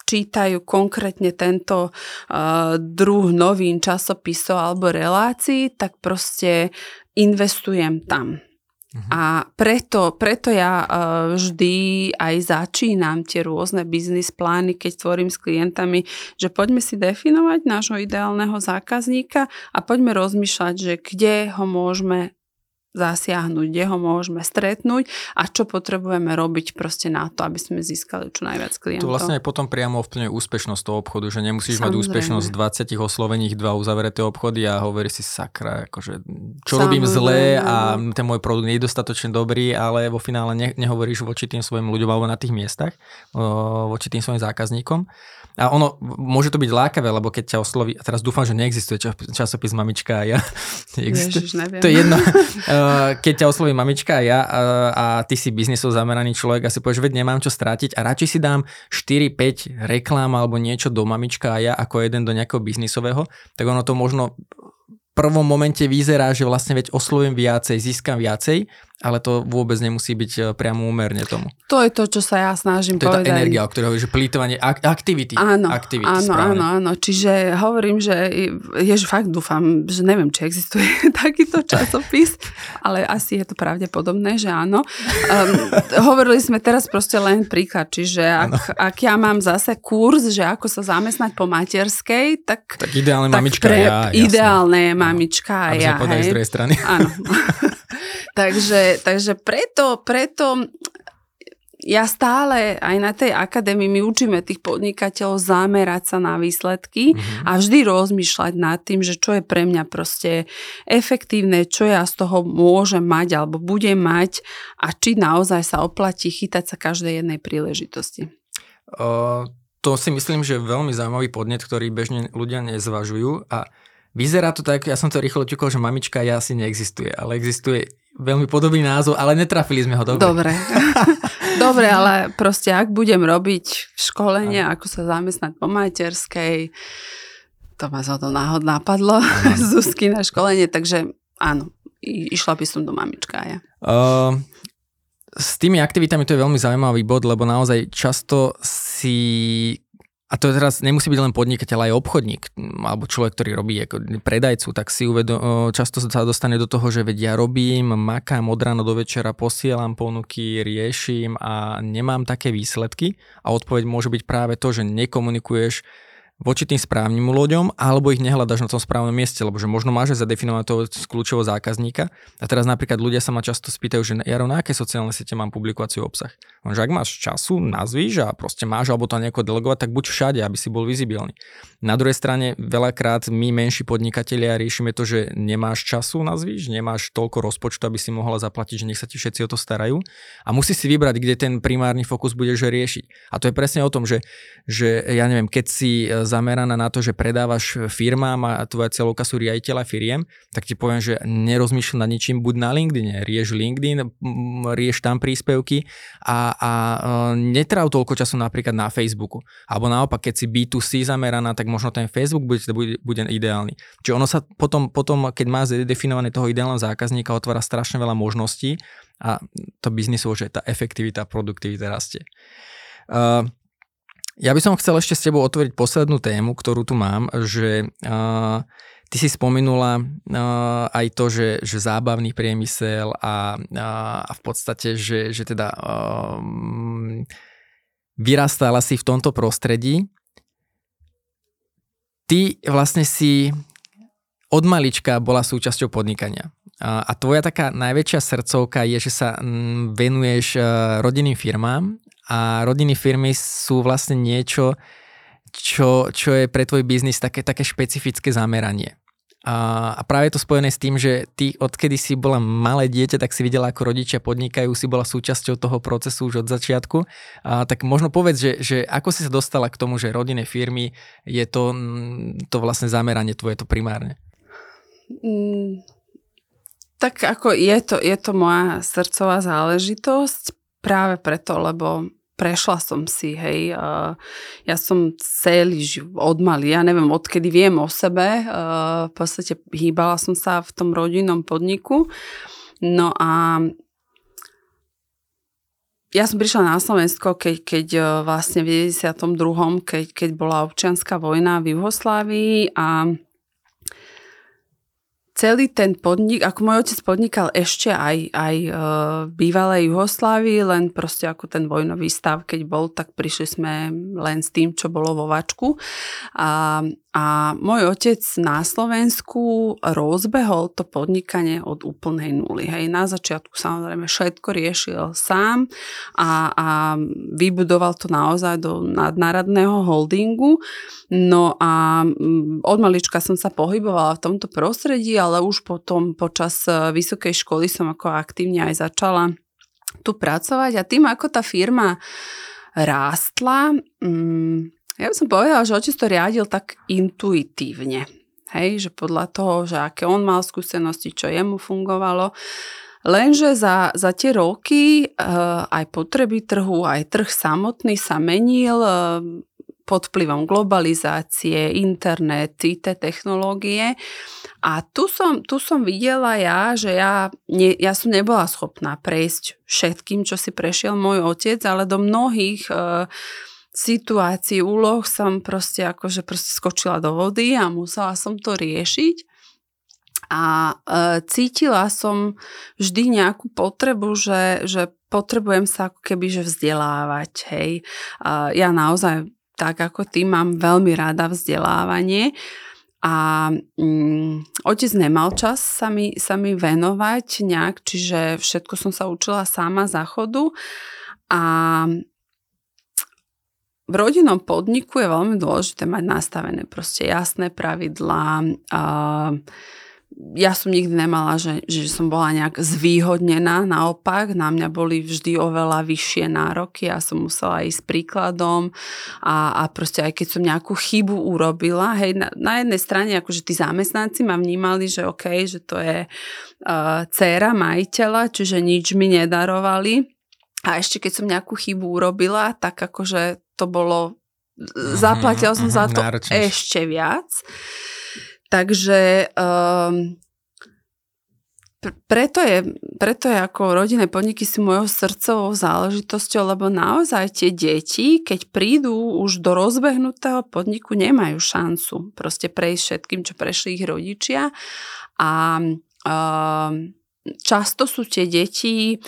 čítajú konkrétne tento uh, druh novín, časopisov alebo relácií, tak proste investujem tam. Uh-huh. A preto, preto ja uh, vždy aj začínam tie rôzne biznis plány, keď tvorím s klientami, že poďme si definovať nášho ideálneho zákazníka a poďme rozmýšľať, že kde ho môžeme zasiahnuť, kde ho môžeme stretnúť a čo potrebujeme robiť proste na to, aby sme získali čo najviac klientov. To vlastne aj potom priamo ovplyvňuje úspešnosť toho obchodu, že nemusíš Samozrejme. mať úspešnosť 20 oslovených, dva uzavreté obchody a hovorí si sakra, akože čo Samozrejme. robím zle a ten môj produkt nie je dostatočne dobrý, ale vo finále ne, nehovoríš voči tým svojim ľuďom alebo na tých miestach, voči tým svojim zákazníkom. A ono, môže to byť lákavé, lebo keď ťa osloví, a teraz dúfam, že neexistuje časopis Mamička a ja. Ježiš, neviem. To je jedno. keď ťa osloví mamička a ja a, a ty si biznisov zameraný človek a si povieš, veď nemám čo strátiť. A radšej si dám 4-5 reklám alebo niečo do mamička a ja ako jeden do nejakého biznisového, tak ono to možno prvom momente vyzerá, že vlastne veď oslovujem viacej, získam viacej, ale to vôbec nemusí byť e, priamo úmerne tomu. To je to, čo sa ja snažím to povedať. To je tá energia, o ktorej hovoríš, že plýtovanie, ak, aktivity. Áno, aktivity, áno, áno, áno. Čiže hovorím, že jež fakt dúfam, že neviem, či existuje takýto časopis, ale asi je to pravdepodobné, že áno. Um, hovorili sme teraz proste len príklad, čiže ak, ak ja mám zase kurz, že ako sa zamestnať po materskej, tak... Tak ideálne tak mamička pre, ja, Ideálne mamička Aby ja. Aby z druhej strany. Áno. takže, takže preto, preto ja stále aj na tej akadémii my učíme tých podnikateľov zamerať sa na výsledky mm-hmm. a vždy rozmýšľať nad tým, že čo je pre mňa proste efektívne, čo ja z toho môžem mať alebo budem mať a či naozaj sa oplatí chytať sa každej jednej príležitosti. Uh, to si myslím, že je veľmi zaujímavý podnet, ktorý bežne ľudia nezvažujú a Vyzerá to tak, ja som to rýchlo ťukol, že mamička ja asi neexistuje, ale existuje veľmi podobný názov, ale netrafili sme ho dobre. Dobre. dobre, ale proste ak budem robiť školenie, ako sa zamestnať po materskej, to ma za to náhod napadlo, Zuzky na školenie, takže áno, išla by som do mamička ja. Uh, s tými aktivitami to je veľmi zaujímavý bod, lebo naozaj často si a to teraz nemusí byť len podnikateľ, aj obchodník, alebo človek, ktorý robí ako predajcu, tak si uvedo, často sa dostane do toho, že veď ja robím, makám od rána do večera, posielam ponuky, riešim a nemám také výsledky. A odpoveď môže byť práve to, že nekomunikuješ voči tým správnym ľuďom, alebo ich nehľadaš na tom správnom mieste, lebo že možno máš zadefinovať toho kľúčového zákazníka. A teraz napríklad ľudia sa ma často spýtajú, že Jaro, na aké sociálne siete mám publikáciu obsah? že ak máš času, nazvíš a proste máš alebo to nejako delegovať, tak buď všade, aby si bol vizibilný. Na druhej strane veľakrát my menší podnikatelia riešime to, že nemáš času, nazvíš, nemáš toľko rozpočtu, aby si mohla zaplatiť, že nech sa ti všetci o to starajú a musí si vybrať, kde ten primárny fokus budeš riešiť. A to je presne o tom, že, že ja neviem, keď si zameraná na to, že predávaš firmám a tvoja celovka sú riaditeľa firiem, tak ti poviem, že nerozmýšľaj nad ničím, buď na LinkedIn, rieš LinkedIn, rieš tam príspevky a, a netráv toľko času napríklad na Facebooku. Alebo naopak, keď si B2C zameraná, tak možno ten Facebook bude, bude, bude ideálny. Čiže ono sa potom, potom, keď má definované toho ideálneho zákazníka, otvára strašne veľa možností a to biznisu, že tá efektivita, produktivita rastie. Uh, ja by som chcel ešte s tebou otvoriť poslednú tému, ktorú tu mám, že uh, ty si spomenula uh, aj to, že, že zábavný priemysel a, uh, a v podstate, že, že teda uh, vyrastala si v tomto prostredí. Ty vlastne si od malička bola súčasťou podnikania. A tvoja taká najväčšia srdcovka je, že sa venuješ rodinným firmám a rodinné firmy sú vlastne niečo, čo, čo je pre tvoj biznis také, také špecifické zameranie. A, a práve to spojené s tým, že ty odkedy si bola malé dieťa, tak si videla, ako rodičia podnikajú, si bola súčasťou toho procesu už od začiatku. A, tak možno povedz, že, že ako si sa dostala k tomu, že rodinné firmy je to, to vlastne zameranie tvoje, to primárne. Mm, tak ako je to, je to moja srdcová záležitosť práve preto, lebo prešla som si, hej. Ja som celý život od malý, ja neviem, odkedy viem o sebe, v podstate hýbala som sa v tom rodinnom podniku. No a ja som prišla na Slovensko, keď, keď vlastne v 92. Keď, keď bola občianská vojna v Juhoslávii a celý ten podnik, ako môj otec podnikal ešte aj, aj e, v bývalej Juhoslávii, len proste ako ten vojnový stav, keď bol, tak prišli sme len s tým, čo bolo vo vačku. A, a môj otec na Slovensku rozbehol to podnikanie od úplnej nuly. Hej, na začiatku samozrejme všetko riešil sám a, a vybudoval to naozaj do nadnárodného holdingu. No a mm, od malička som sa pohybovala v tomto prostredí, ale už potom počas e, vysokej školy som ako aktívne aj začala tu pracovať a tým, ako tá firma rástla, mm, ja by som povedala, že otec to riadil tak intuitívne. Hej, že podľa toho, že aké on mal skúsenosti, čo jemu fungovalo. Lenže za, za tie roky uh, aj potreby trhu, aj trh samotný sa menil uh, pod vplyvom globalizácie, internet, IT technológie. A tu som, tu som videla ja, že ja, ne, ja som nebola schopná prejsť všetkým, čo si prešiel môj otec, ale do mnohých uh, situácií, úloh som proste akože proste skočila do vody a musela som to riešiť. A e, cítila som vždy nejakú potrebu, že, že potrebujem sa ako keby že vzdelávať. Hej. A ja naozaj tak ako ty mám veľmi rada vzdelávanie. A mm, otec nemal čas sa mi, sa mi venovať nejak, čiže všetko som sa učila sama za chodu. A v rodinnom podniku je veľmi dôležité mať nastavené proste jasné pravidlá. Ja som nikdy nemala, že, že som bola nejak zvýhodnená, naopak, na mňa boli vždy oveľa vyššie nároky, ja som musela ísť príkladom a, a proste aj keď som nejakú chybu urobila, hej, na, na jednej strane akože tí zamestnanci ma vnímali, že OK, že to je uh, dcéra majiteľa, čiže nič mi nedarovali, a ešte keď som nejakú chybu urobila, tak akože to bolo, mhm, zaplatila som za mhm, to ešte viac. Takže um, preto je, preto je ako rodinné podniky si mojou srdcovou záležitosťou, lebo naozaj tie deti, keď prídu už do rozbehnutého podniku, nemajú šancu proste prejsť všetkým, čo prešli ich rodičia. A um, často sú tie deti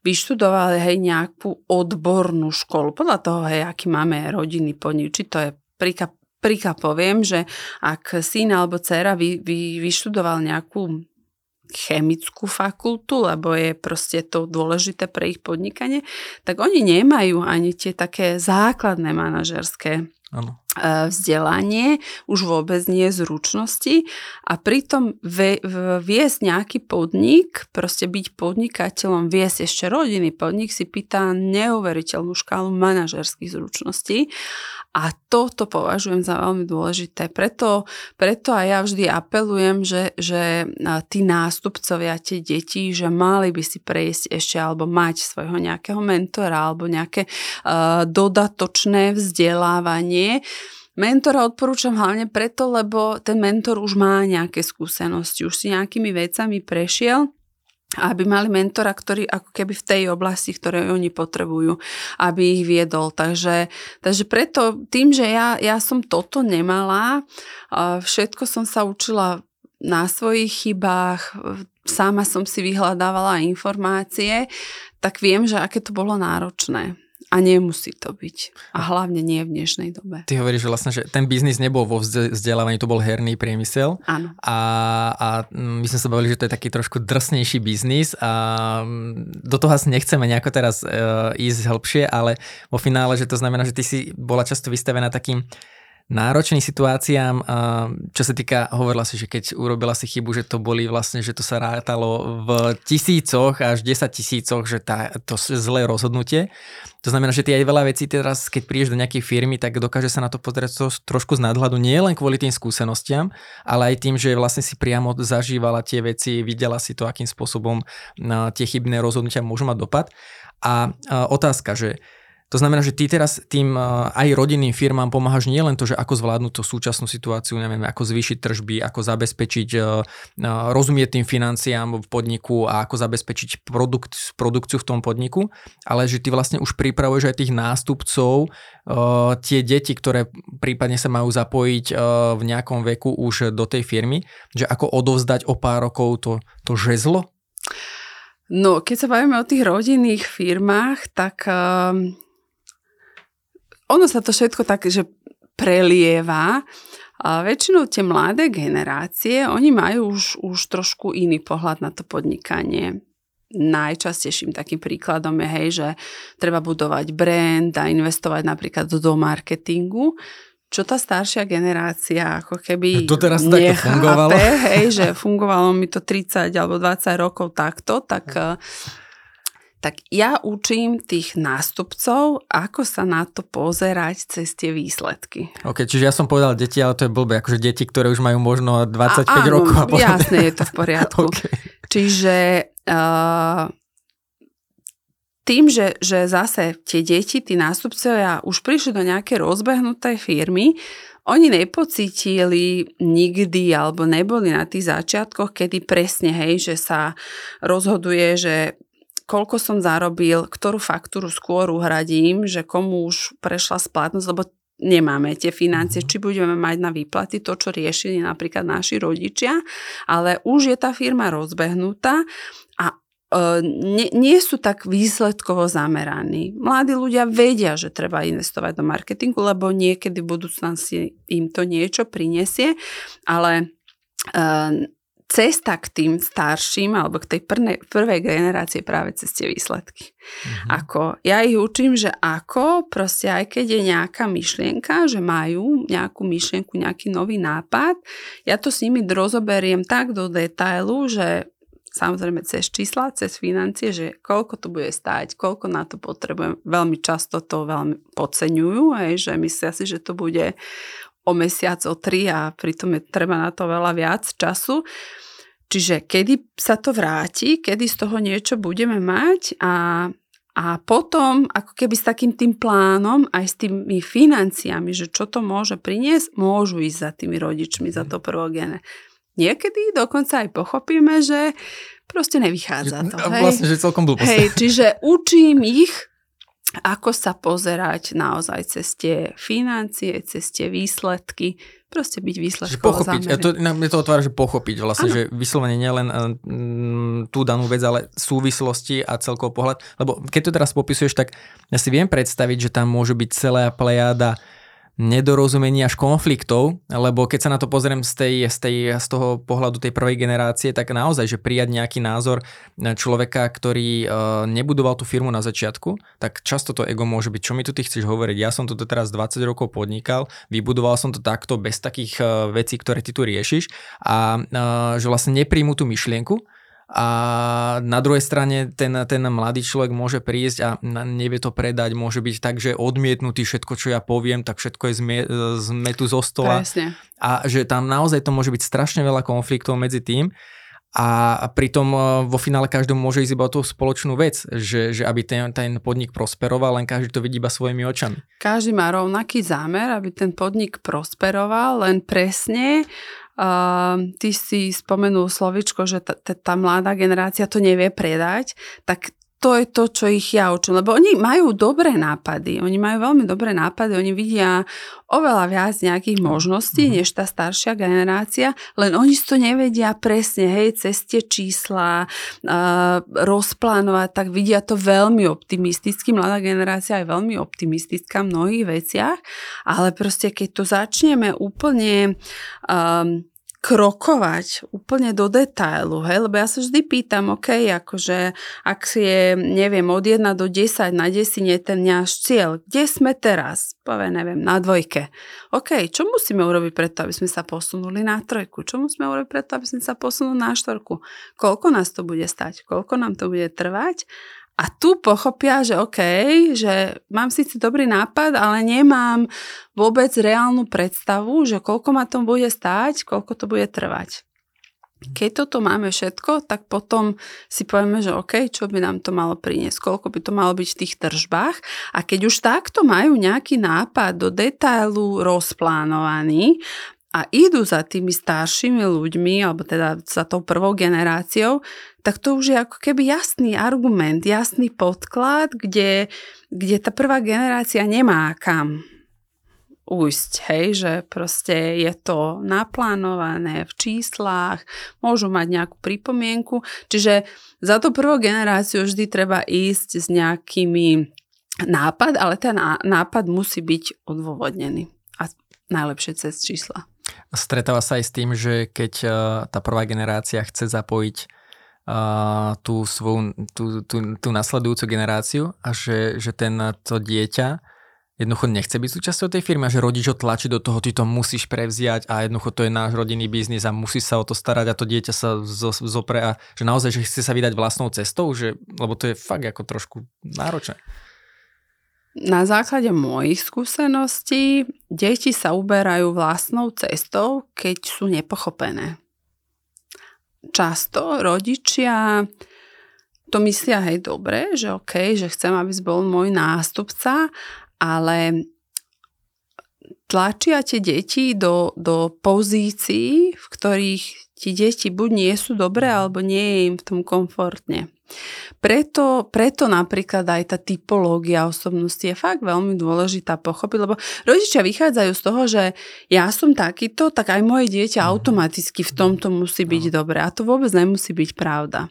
vyštudovali hej nejakú odbornú školu. Podľa toho, hej, aký máme rodinný podnik, či to je príklad príklad poviem, že ak syn alebo dcera vy, vy, vyštudoval nejakú chemickú fakultu, lebo je proste to dôležité pre ich podnikanie, tak oni nemajú ani tie také základné manažerské ano. E, vzdelanie, už vôbec nie zručnosti a pritom viesť nejaký podnik, proste byť podnikateľom, viesť ešte rodinný podnik si pýta neuveriteľnú škálu manažerských zručností a toto považujem za veľmi dôležité. Preto, preto aj ja vždy apelujem, že, že tí nástupcovia, tie deti, že mali by si prejsť ešte alebo mať svojho nejakého mentora alebo nejaké uh, dodatočné vzdelávanie. Mentora odporúčam hlavne preto, lebo ten mentor už má nejaké skúsenosti, už si nejakými vecami prešiel aby mali mentora, ktorý ako keby v tej oblasti, ktoré oni potrebujú, aby ich viedol. Takže, takže preto tým, že ja, ja som toto nemala, všetko som sa učila na svojich chybách, sama som si vyhľadávala informácie, tak viem, že aké to bolo náročné. A nemusí to byť. A hlavne nie v dnešnej dobe. Ty hovoríš, vlastne, že ten biznis nebol vo vzdelávaní, to bol herný priemysel. Áno. A, a my sme sa bavili, že to je taký trošku drsnejší biznis a do toho asi nechceme nejako teraz uh, ísť hĺbšie, ale vo finále, že to znamená, že ty si bola často vystavená takým náročným situáciám, čo sa týka, hovorila si, že keď urobila si chybu, že to boli vlastne, že to sa rátalo v tisícoch až 10 tisícoch, že tá, to zlé rozhodnutie. To znamená, že ty aj veľa vecí teraz, keď prídeš do nejakej firmy, tak dokáže sa na to pozrieť trošku z nadhľadu, nie len kvôli tým skúsenostiam, ale aj tým, že vlastne si priamo zažívala tie veci, videla si to, akým spôsobom tie chybné rozhodnutia môžu mať dopad. A otázka, že to znamená, že ty teraz tým eh, aj rodinným firmám pomáhaš nielen to, že ako zvládnuť tú súčasnú situáciu, neviem, ako zvýšiť tržby, ako zabezpečiť, eh, eh, rozumieť tým financiám v podniku a ako zabezpečiť produkt, produkciu v tom podniku, ale že ty vlastne už pripravuješ aj tých nástupcov, tie deti, ktoré prípadne sa majú zapojiť v nejakom veku už do tej firmy, že ako odovzdať o pár rokov to, to žezlo? No, keď sa bavíme o tých rodinných firmách, tak ono sa to všetko tak, že prelieva. A väčšinou tie mladé generácie, oni majú už, už trošku iný pohľad na to podnikanie. Najčastejším takým príkladom je, hej, že treba budovať brand a investovať napríklad do marketingu, čo tá staršia generácia ako keby To teraz nechápe, fungovalo. Hej, že fungovalo mi to 30 alebo 20 rokov takto, tak tak ja učím tých nástupcov, ako sa na to pozerať cez tie výsledky. Ok, čiže ja som povedal deti, ale to je blbé, akože deti, ktoré už majú možno 25 a, áno, rokov. A potom... Jasne, je to v poriadku. okay. Čiže uh, tým, že, že zase tie deti, tí nástupcovia už prišli do nejakej rozbehnutej firmy, oni nepocítili nikdy alebo neboli na tých začiatkoch, kedy presne, hej, že sa rozhoduje, že koľko som zarobil, ktorú faktúru skôr uhradím, že komu už prešla splatnosť, lebo nemáme tie financie, mhm. či budeme mať na výplaty to, čo riešili napríklad naši rodičia, ale už je tá firma rozbehnutá a nie, nie sú tak výsledkovo zameraní. Mladí ľudia vedia, že treba investovať do marketingu, lebo niekedy v budúcnosti im to niečo prinesie, ale cesta k tým starším alebo k tej prvnej, prvej generácii práve cez tie výsledky. Mm-hmm. Ako, ja ich učím, že ako, proste aj keď je nejaká myšlienka, že majú nejakú myšlienku, nejaký nový nápad, ja to s nimi rozoberiem tak do detailu, že samozrejme cez čísla, cez financie, že koľko to bude stáť, koľko na to potrebujem. Veľmi často to veľmi podceňujú, hej, že myslia si, že to bude o mesiac, o tri a pritom je treba na to veľa viac času. Čiže kedy sa to vráti, kedy z toho niečo budeme mať a, a potom ako keby s takým tým plánom aj s tými financiami, že čo to môže priniesť, môžu ísť za tými rodičmi, za to prvogene niekedy dokonca aj pochopíme, že proste nevychádza to. Hej. Vlastne, že celkom blbosť. Hej, čiže učím ich, ako sa pozerať naozaj cez tie financie, cez tie výsledky, proste byť výsledkovo pochopiť, ja to, mne to otvára, že pochopiť. Vlastne, ano. že vyslovene nielen mm, tú danú vec, ale súvislosti a celkový pohľad, lebo keď to teraz popisuješ, tak ja si viem predstaviť, že tam môže byť celá plejáda nedorozumení až konfliktov, lebo keď sa na to pozriem z, tej, z, tej, z toho pohľadu tej prvej generácie, tak naozaj, že prijať nejaký názor človeka, ktorý uh, nebudoval tú firmu na začiatku, tak často to ego môže byť, čo mi tu ty chceš hovoriť, ja som tu teraz 20 rokov podnikal, vybudoval som to takto bez takých uh, vecí, ktoré ty tu riešiš. A uh, že vlastne nepríjmu tú myšlienku, a na druhej strane ten, ten mladý človek môže prísť a nevie to predať, môže byť tak, že odmietnutý všetko, čo ja poviem, tak všetko je zme, tu zo stola. Presne. A že tam naozaj to môže byť strašne veľa konfliktov medzi tým a pritom e, vo finále každému môže ísť iba o tú spoločnú vec, že, že aby ten, ten podnik prosperoval, len každý to vidí iba svojimi očami. Každý má rovnaký zámer, aby ten podnik prosperoval, len presne Uh, ty si spomenul slovičko, že tá, tá mladá generácia to nevie predať, tak to je to, čo ich ja učím. Lebo oni majú dobré nápady, oni majú veľmi dobré nápady, oni vidia oveľa viac nejakých možností, mm-hmm. než tá staršia generácia, len oni si to nevedia presne, hej, cez tie čísla uh, rozplánovať, tak vidia to veľmi optimisticky. Mladá generácia je veľmi optimistická v mnohých veciach, ale proste keď to začneme úplne um, krokovať úplne do detailu, hej, lebo ja sa vždy pýtam, ok, akože ak je, neviem, od 1 do 10 na 10 je ten náš cieľ, kde sme teraz? Poviem, neviem, na dvojke. OK, čo musíme urobiť preto, aby sme sa posunuli na trojku? Čo musíme urobiť preto, aby sme sa posunuli na štvorku? Koľko nás to bude stať? Koľko nám to bude trvať? A tu pochopia, že OK, že mám síce dobrý nápad, ale nemám vôbec reálnu predstavu, že koľko ma to bude stáť, koľko to bude trvať. Keď toto máme všetko, tak potom si povieme, že OK, čo by nám to malo priniesť, koľko by to malo byť v tých tržbách. A keď už takto majú nejaký nápad do detailu rozplánovaný, a idú za tými staršími ľuďmi, alebo teda za tou prvou generáciou, tak to už je ako keby jasný argument, jasný podklad, kde, kde tá prvá generácia nemá kam ujsť, hej, že proste je to naplánované v číslach, môžu mať nejakú pripomienku, čiže za tú prvú generáciu vždy treba ísť s nejakými nápad, ale ten nápad musí byť odôvodnený a najlepšie cez čísla. Stretáva sa aj s tým, že keď uh, tá prvá generácia chce zapojiť uh, tú, svoju, tú, tú, tú nasledujúcu generáciu a že, že ten, to dieťa jednoducho nechce byť súčasťou tej firmy a že rodič ho tlačí do toho, ty to musíš prevziať a jednoducho to je náš rodinný biznis a musí sa o to starať a to dieťa sa zopre a že naozaj, že chce sa vydať vlastnou cestou, že, lebo to je fakt ako trošku náročné. Na základe mojich skúseností deti sa uberajú vlastnou cestou, keď sú nepochopené. Často rodičia to myslia hej dobre, že OK, že chcem, aby bol môj nástupca, ale tlačia tie deti do, do pozícií, v ktorých ti deti buď nie sú dobré, alebo nie je im v tom komfortne. Preto, preto napríklad aj tá typológia osobnosti je fakt veľmi dôležitá pochopiť, lebo rodičia vychádzajú z toho, že ja som takýto, tak aj moje dieťa automaticky v tomto musí byť dobré. A to vôbec nemusí byť pravda.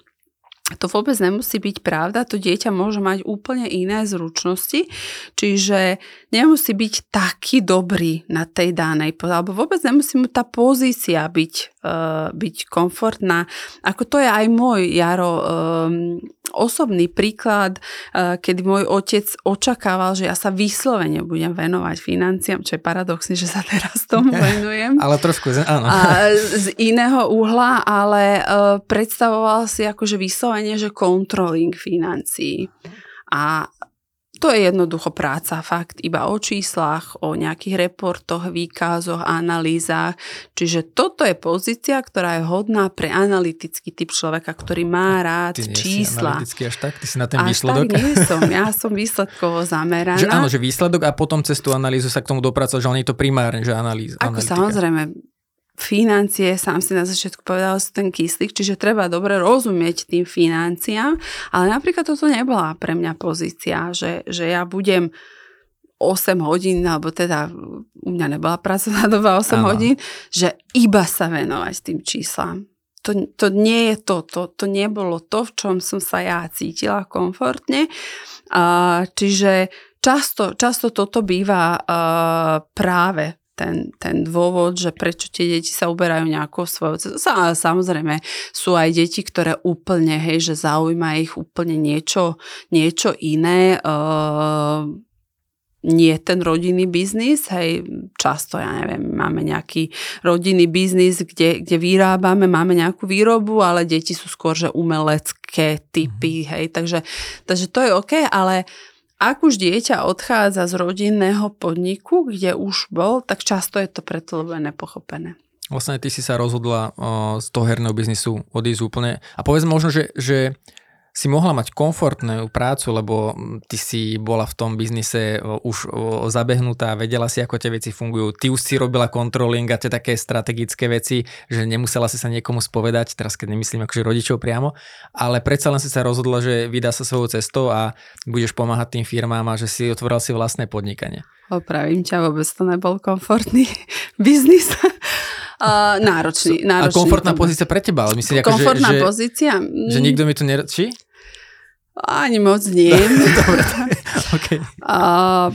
To vôbec nemusí byť pravda, to dieťa môže mať úplne iné zručnosti, čiže nemusí byť taký dobrý na tej danej, alebo vôbec nemusí mu tá pozícia byť, uh, byť komfortná. Ako to je aj môj, Jaro, um, osobný príklad, uh, kedy môj otec očakával, že ja sa vyslovene budem venovať financiám, čo je paradoxné, že sa teraz tomu venujem. ale trošku, áno. A z iného uhla, ale uh, predstavoval si akože vyslovene, že controlling financií. A to je jednoducho práca, fakt iba o číslach, o nejakých reportoch, výkazoch, analýzach. Čiže toto je pozícia, ktorá je hodná pre analytický typ človeka, ktorý má rád Ty čísla. Ty až tak? Ty si na ten až výsledok? tak nie som. Ja som výsledkovo zameraná. Že áno, že výsledok a potom cez tú analýzu sa k tomu dopracoval, že on je to primárne, že analýza. Ako analytika. samozrejme, financie, sám si na začiatku povedal, sú ten kyslík, čiže treba dobre rozumieť tým financiám, ale napríklad toto nebola pre mňa pozícia, že, že ja budem 8 hodín, alebo teda u mňa nebola pracovná doba 8 Áno. hodín, že iba sa venovať tým číslam. To, to nie je to, to, to nebolo to, v čom som sa ja cítila komfortne. Čiže často, často toto býva uh, práve ten, ten dôvod, že prečo tie deti sa uberajú nejakou svojou cestou. Samozrejme, sú aj deti, ktoré úplne, hej, že zaujíma ich úplne niečo, niečo iné. Uh, nie ten rodinný biznis, hej, často, ja neviem, máme nejaký rodinný biznis, kde, kde vyrábame, máme nejakú výrobu, ale deti sú skôr, že umelecké typy, mhm. hej, takže, takže to je OK, ale uh, ak už dieťa odchádza z rodinného podniku, kde už bol, tak často je to preto, lebo je nepochopené. Vlastne ty si sa rozhodla o, z toho herného biznisu odísť úplne. A povedz možno, že, že si mohla mať komfortnú prácu, lebo ty si bola v tom biznise už zabehnutá, vedela si, ako tie veci fungujú. Ty už si robila controlling a tie také strategické veci, že nemusela si sa niekomu spovedať, teraz keď nemyslím akože rodičov priamo, ale predsa len si sa rozhodla, že vydá sa svojou cestou a budeš pomáhať tým firmám a že si otvoril si vlastné podnikanie. Opravím ťa, vôbec to nebol komfortný biznis. Uh, náročný, náročný. A komfortná pozícia pre teba, ale myslím, ako, Komfortná že, pozícia? Že, že nikto mi tu ner... Či? Ani moc nie. Dobre, okay. Uh,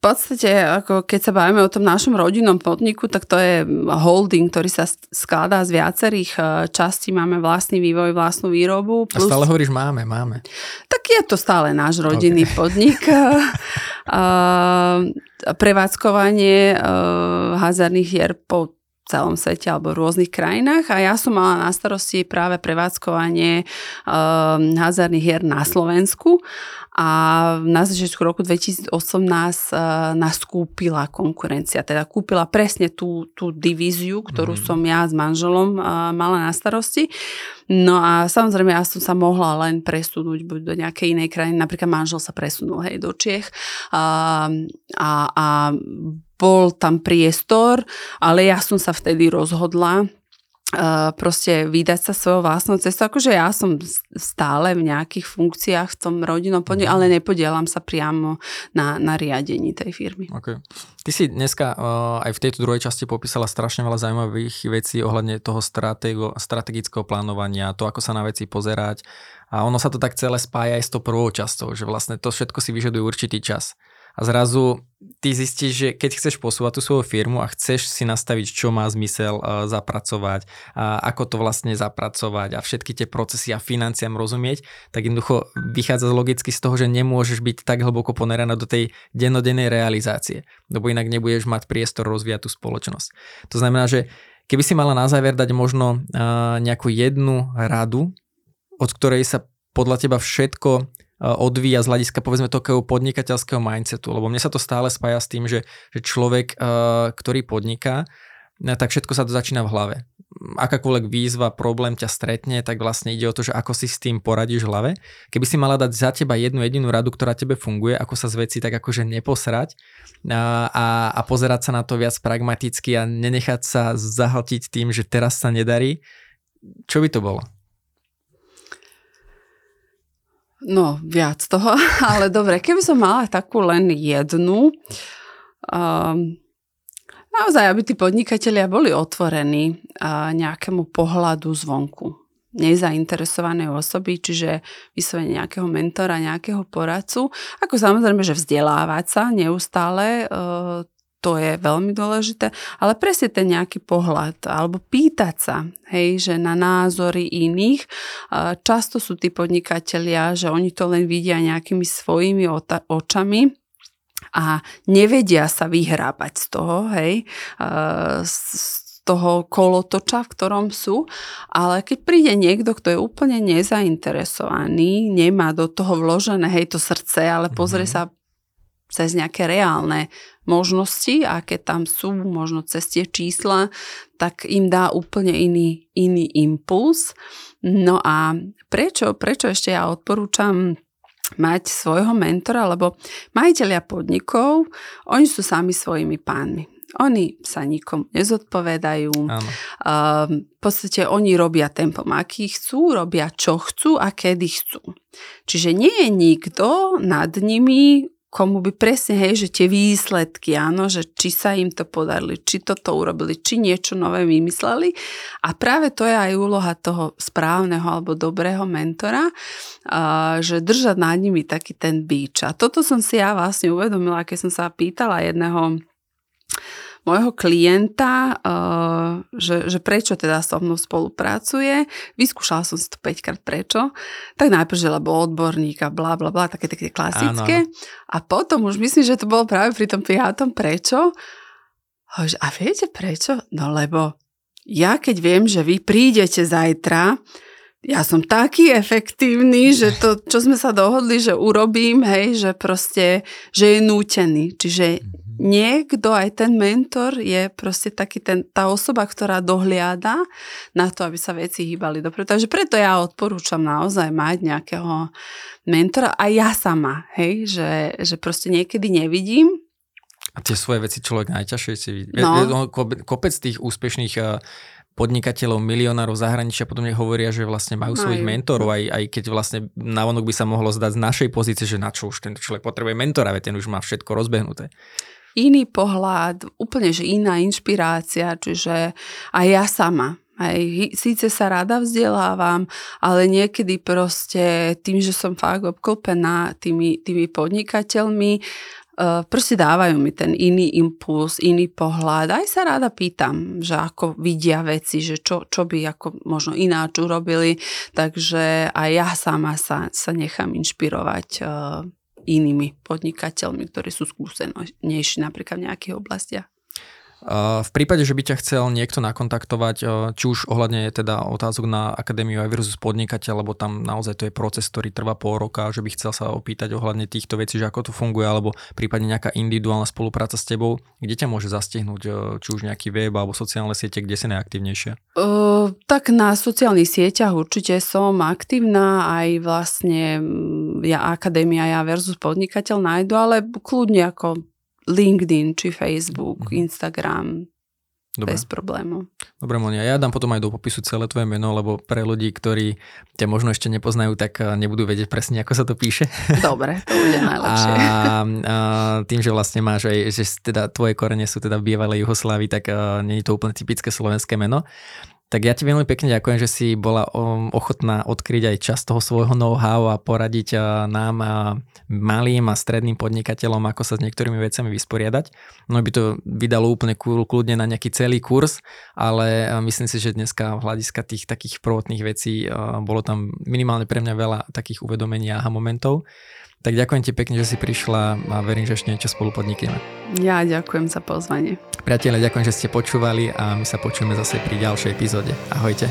v podstate, ako keď sa bavíme o tom našom rodinnom podniku, tak to je holding, ktorý sa skladá z viacerých e, častí. Máme vlastný vývoj, vlastnú výrobu. Plus... A stále hovoríš máme, máme. Tak je to stále náš rodinný okay. podnik. prevádzkovanie uh, hazardných hier po celom svete alebo v rôznych krajinách a ja som mala na starosti práve prevádzkovanie uh, hazardných hier na Slovensku a na začiatku roku 2018 uh, nás kúpila konkurencia, teda kúpila presne tú, tú divíziu, ktorú mm. som ja s manželom uh, mala na starosti. No a samozrejme ja som sa mohla len presunúť buď do nejakej inej krajiny, napríklad manžel sa presunul hej do Čiech a, a, a bol tam priestor, ale ja som sa vtedy rozhodla Uh, proste vydať sa svojou vlastnou cestou. Akože ja som stále v nejakých funkciách v tom rodinnom podniku, mhm. ale nepodielam sa priamo na, na riadení tej firmy. Okay. Ty si dneska uh, aj v tejto druhej časti popísala strašne veľa zaujímavých vecí ohľadne toho stratego, strategického plánovania, to, ako sa na veci pozerať. A ono sa to tak celé spája aj s tou prvou časťou, že vlastne to všetko si vyžaduje určitý čas. A zrazu ty zistíš, že keď chceš posúvať tú svoju firmu a chceš si nastaviť, čo má zmysel uh, zapracovať, a ako to vlastne zapracovať a všetky tie procesy a financiám rozumieť, tak jednoducho vychádza logicky z toho, že nemôžeš byť tak hlboko poneraná do tej dennodennej realizácie, lebo inak nebudeš mať priestor rozvíjať tú spoločnosť. To znamená, že keby si mala na záver dať možno uh, nejakú jednu radu, od ktorej sa podľa teba všetko odvíja z hľadiska povedzme takého podnikateľského mindsetu, lebo mne sa to stále spája s tým, že, že človek, ktorý podniká, tak všetko sa to začína v hlave. Akákoľvek výzva, problém ťa stretne, tak vlastne ide o to, že ako si s tým poradíš v hlave. Keby si mala dať za teba jednu jedinú radu, ktorá tebe funguje, ako sa z veci tak akože neposrať a, a, a pozerať sa na to viac pragmaticky a nenechať sa zahltiť tým, že teraz sa nedarí, čo by to bolo? No, viac toho, ale dobre, keby som mala takú len jednu, um, naozaj, aby tí podnikatelia boli otvorení uh, nejakému pohľadu zvonku nezainteresovanej osoby, čiže vyslovene nejakého mentora, nejakého poradcu. Ako samozrejme, že vzdelávať sa neustále, uh, to je veľmi dôležité, ale presne ten nejaký pohľad, alebo pýtať sa, hej, že na názory iných. Často sú tí podnikatelia, že oni to len vidia nejakými svojimi očami, a nevedia sa vyhrábať z toho, hej, z toho kolotoča, v ktorom sú, ale keď príde niekto, kto je úplne nezainteresovaný, nemá do toho vložené, hej, to srdce, ale pozrie mm-hmm. sa cez nejaké reálne možnosti, aké tam sú, možno cez tie čísla, tak im dá úplne iný, iný impuls. No a prečo, prečo ešte ja odporúčam mať svojho mentora, lebo majiteľia podnikov, oni sú sami svojimi pánmi. Oni sa nikomu nezodpovedajú. Áno. v podstate oni robia tempom, aký chcú, robia čo chcú a kedy chcú. Čiže nie je nikto nad nimi komu by presne, hej, že tie výsledky, áno, že či sa im to podarili, či toto urobili, či niečo nové vymysleli. A práve to je aj úloha toho správneho alebo dobrého mentora, že držať nad nimi taký ten bíč. A toto som si ja vlastne uvedomila, keď som sa pýtala jedného môjho klienta, uh, že, že prečo teda so mnou spolupracuje. Vyskúšala som si to 5 krát prečo. Tak najprv, že lebo odborník a bla bla bla, také také klasické. Áno. A potom už myslím, že to bolo práve pri tom piatom prečo. A viete prečo? No lebo ja keď viem, že vy prídete zajtra, ja som taký efektívny, že to, čo sme sa dohodli, že urobím, hej, že proste, že je nútený. Čiže mhm niekto, aj ten mentor je proste taký ten, tá osoba, ktorá dohliada na to, aby sa veci hýbali dopredu. Takže preto ja odporúčam naozaj mať nejakého mentora a ja sama, hej, že, že proste niekedy nevidím, a tie svoje veci človek najťažšie si vidí. No. Kopec tých úspešných eh, podnikateľov, milionárov zahraničia potom nech hovoria, že vlastne majú Majú. svojich mentorov, aj, aj keď vlastne navonok by sa mohlo zdať z našej pozície, že na čo už ten človek potrebuje mentora, veď ten už má všetko rozbehnuté iný pohľad, úplne že iná inšpirácia, čiže aj ja sama. Aj, síce sa rada vzdelávam, ale niekedy proste tým, že som fakt obklopená tými, tými podnikateľmi, e, proste dávajú mi ten iný impuls, iný pohľad. Aj sa rada pýtam, že ako vidia veci, že čo, čo by ako možno ináč urobili. Takže aj ja sama sa, sa nechám inšpirovať e, inými podnikateľmi, ktorí sú skúsenejší napríklad v nejakých oblastiach. V prípade, že by ťa chcel niekto nakontaktovať, či už ohľadne teda otázok na Akadémiu aj versus podnikateľ, lebo tam naozaj to je proces, ktorý trvá pol roka, že by chcel sa opýtať ohľadne týchto vecí, že ako to funguje, alebo prípadne nejaká individuálna spolupráca s tebou, kde ťa môže zastihnúť, či už nejaký web alebo sociálne siete, kde si najaktívnejšia? Uh, tak na sociálnych sieťach určite som aktívna, aj vlastne ja Akadémia, ja versus podnikateľ nájdu, ale kľudne ako LinkedIn, či Facebook, mm-hmm. Instagram, Dobre. bez problémov. Dobre, Monia, ja dám potom aj do popisu celé tvoje meno, lebo pre ľudí, ktorí ťa možno ešte nepoznajú, tak eh, nebudú vedieť presne, ako sa to píše. Dobre, to bude najlepšie. A, a tým, že vlastne máš aj, že teda tvoje korene sú teda v bývalej Juhoslávii, tak uh, nie je to úplne typické slovenské meno. Tak ja ti veľmi pekne ďakujem, že si bola ochotná odkryť aj časť toho svojho know-how a poradiť nám a malým a stredným podnikateľom, ako sa s niektorými vecami vysporiadať. No by to vydalo úplne kľudne na nejaký celý kurz, ale myslím si, že dneska v hľadiska tých takých prvotných vecí bolo tam minimálne pre mňa veľa takých uvedomení a momentov. Tak ďakujem ti pekne, že si prišla a verím, že ešte niečo spolu podnikneme. Ja ďakujem za pozvanie. Priatelia, ďakujem, že ste počúvali a my sa počujeme zase pri ďalšej epizóde. Ahojte.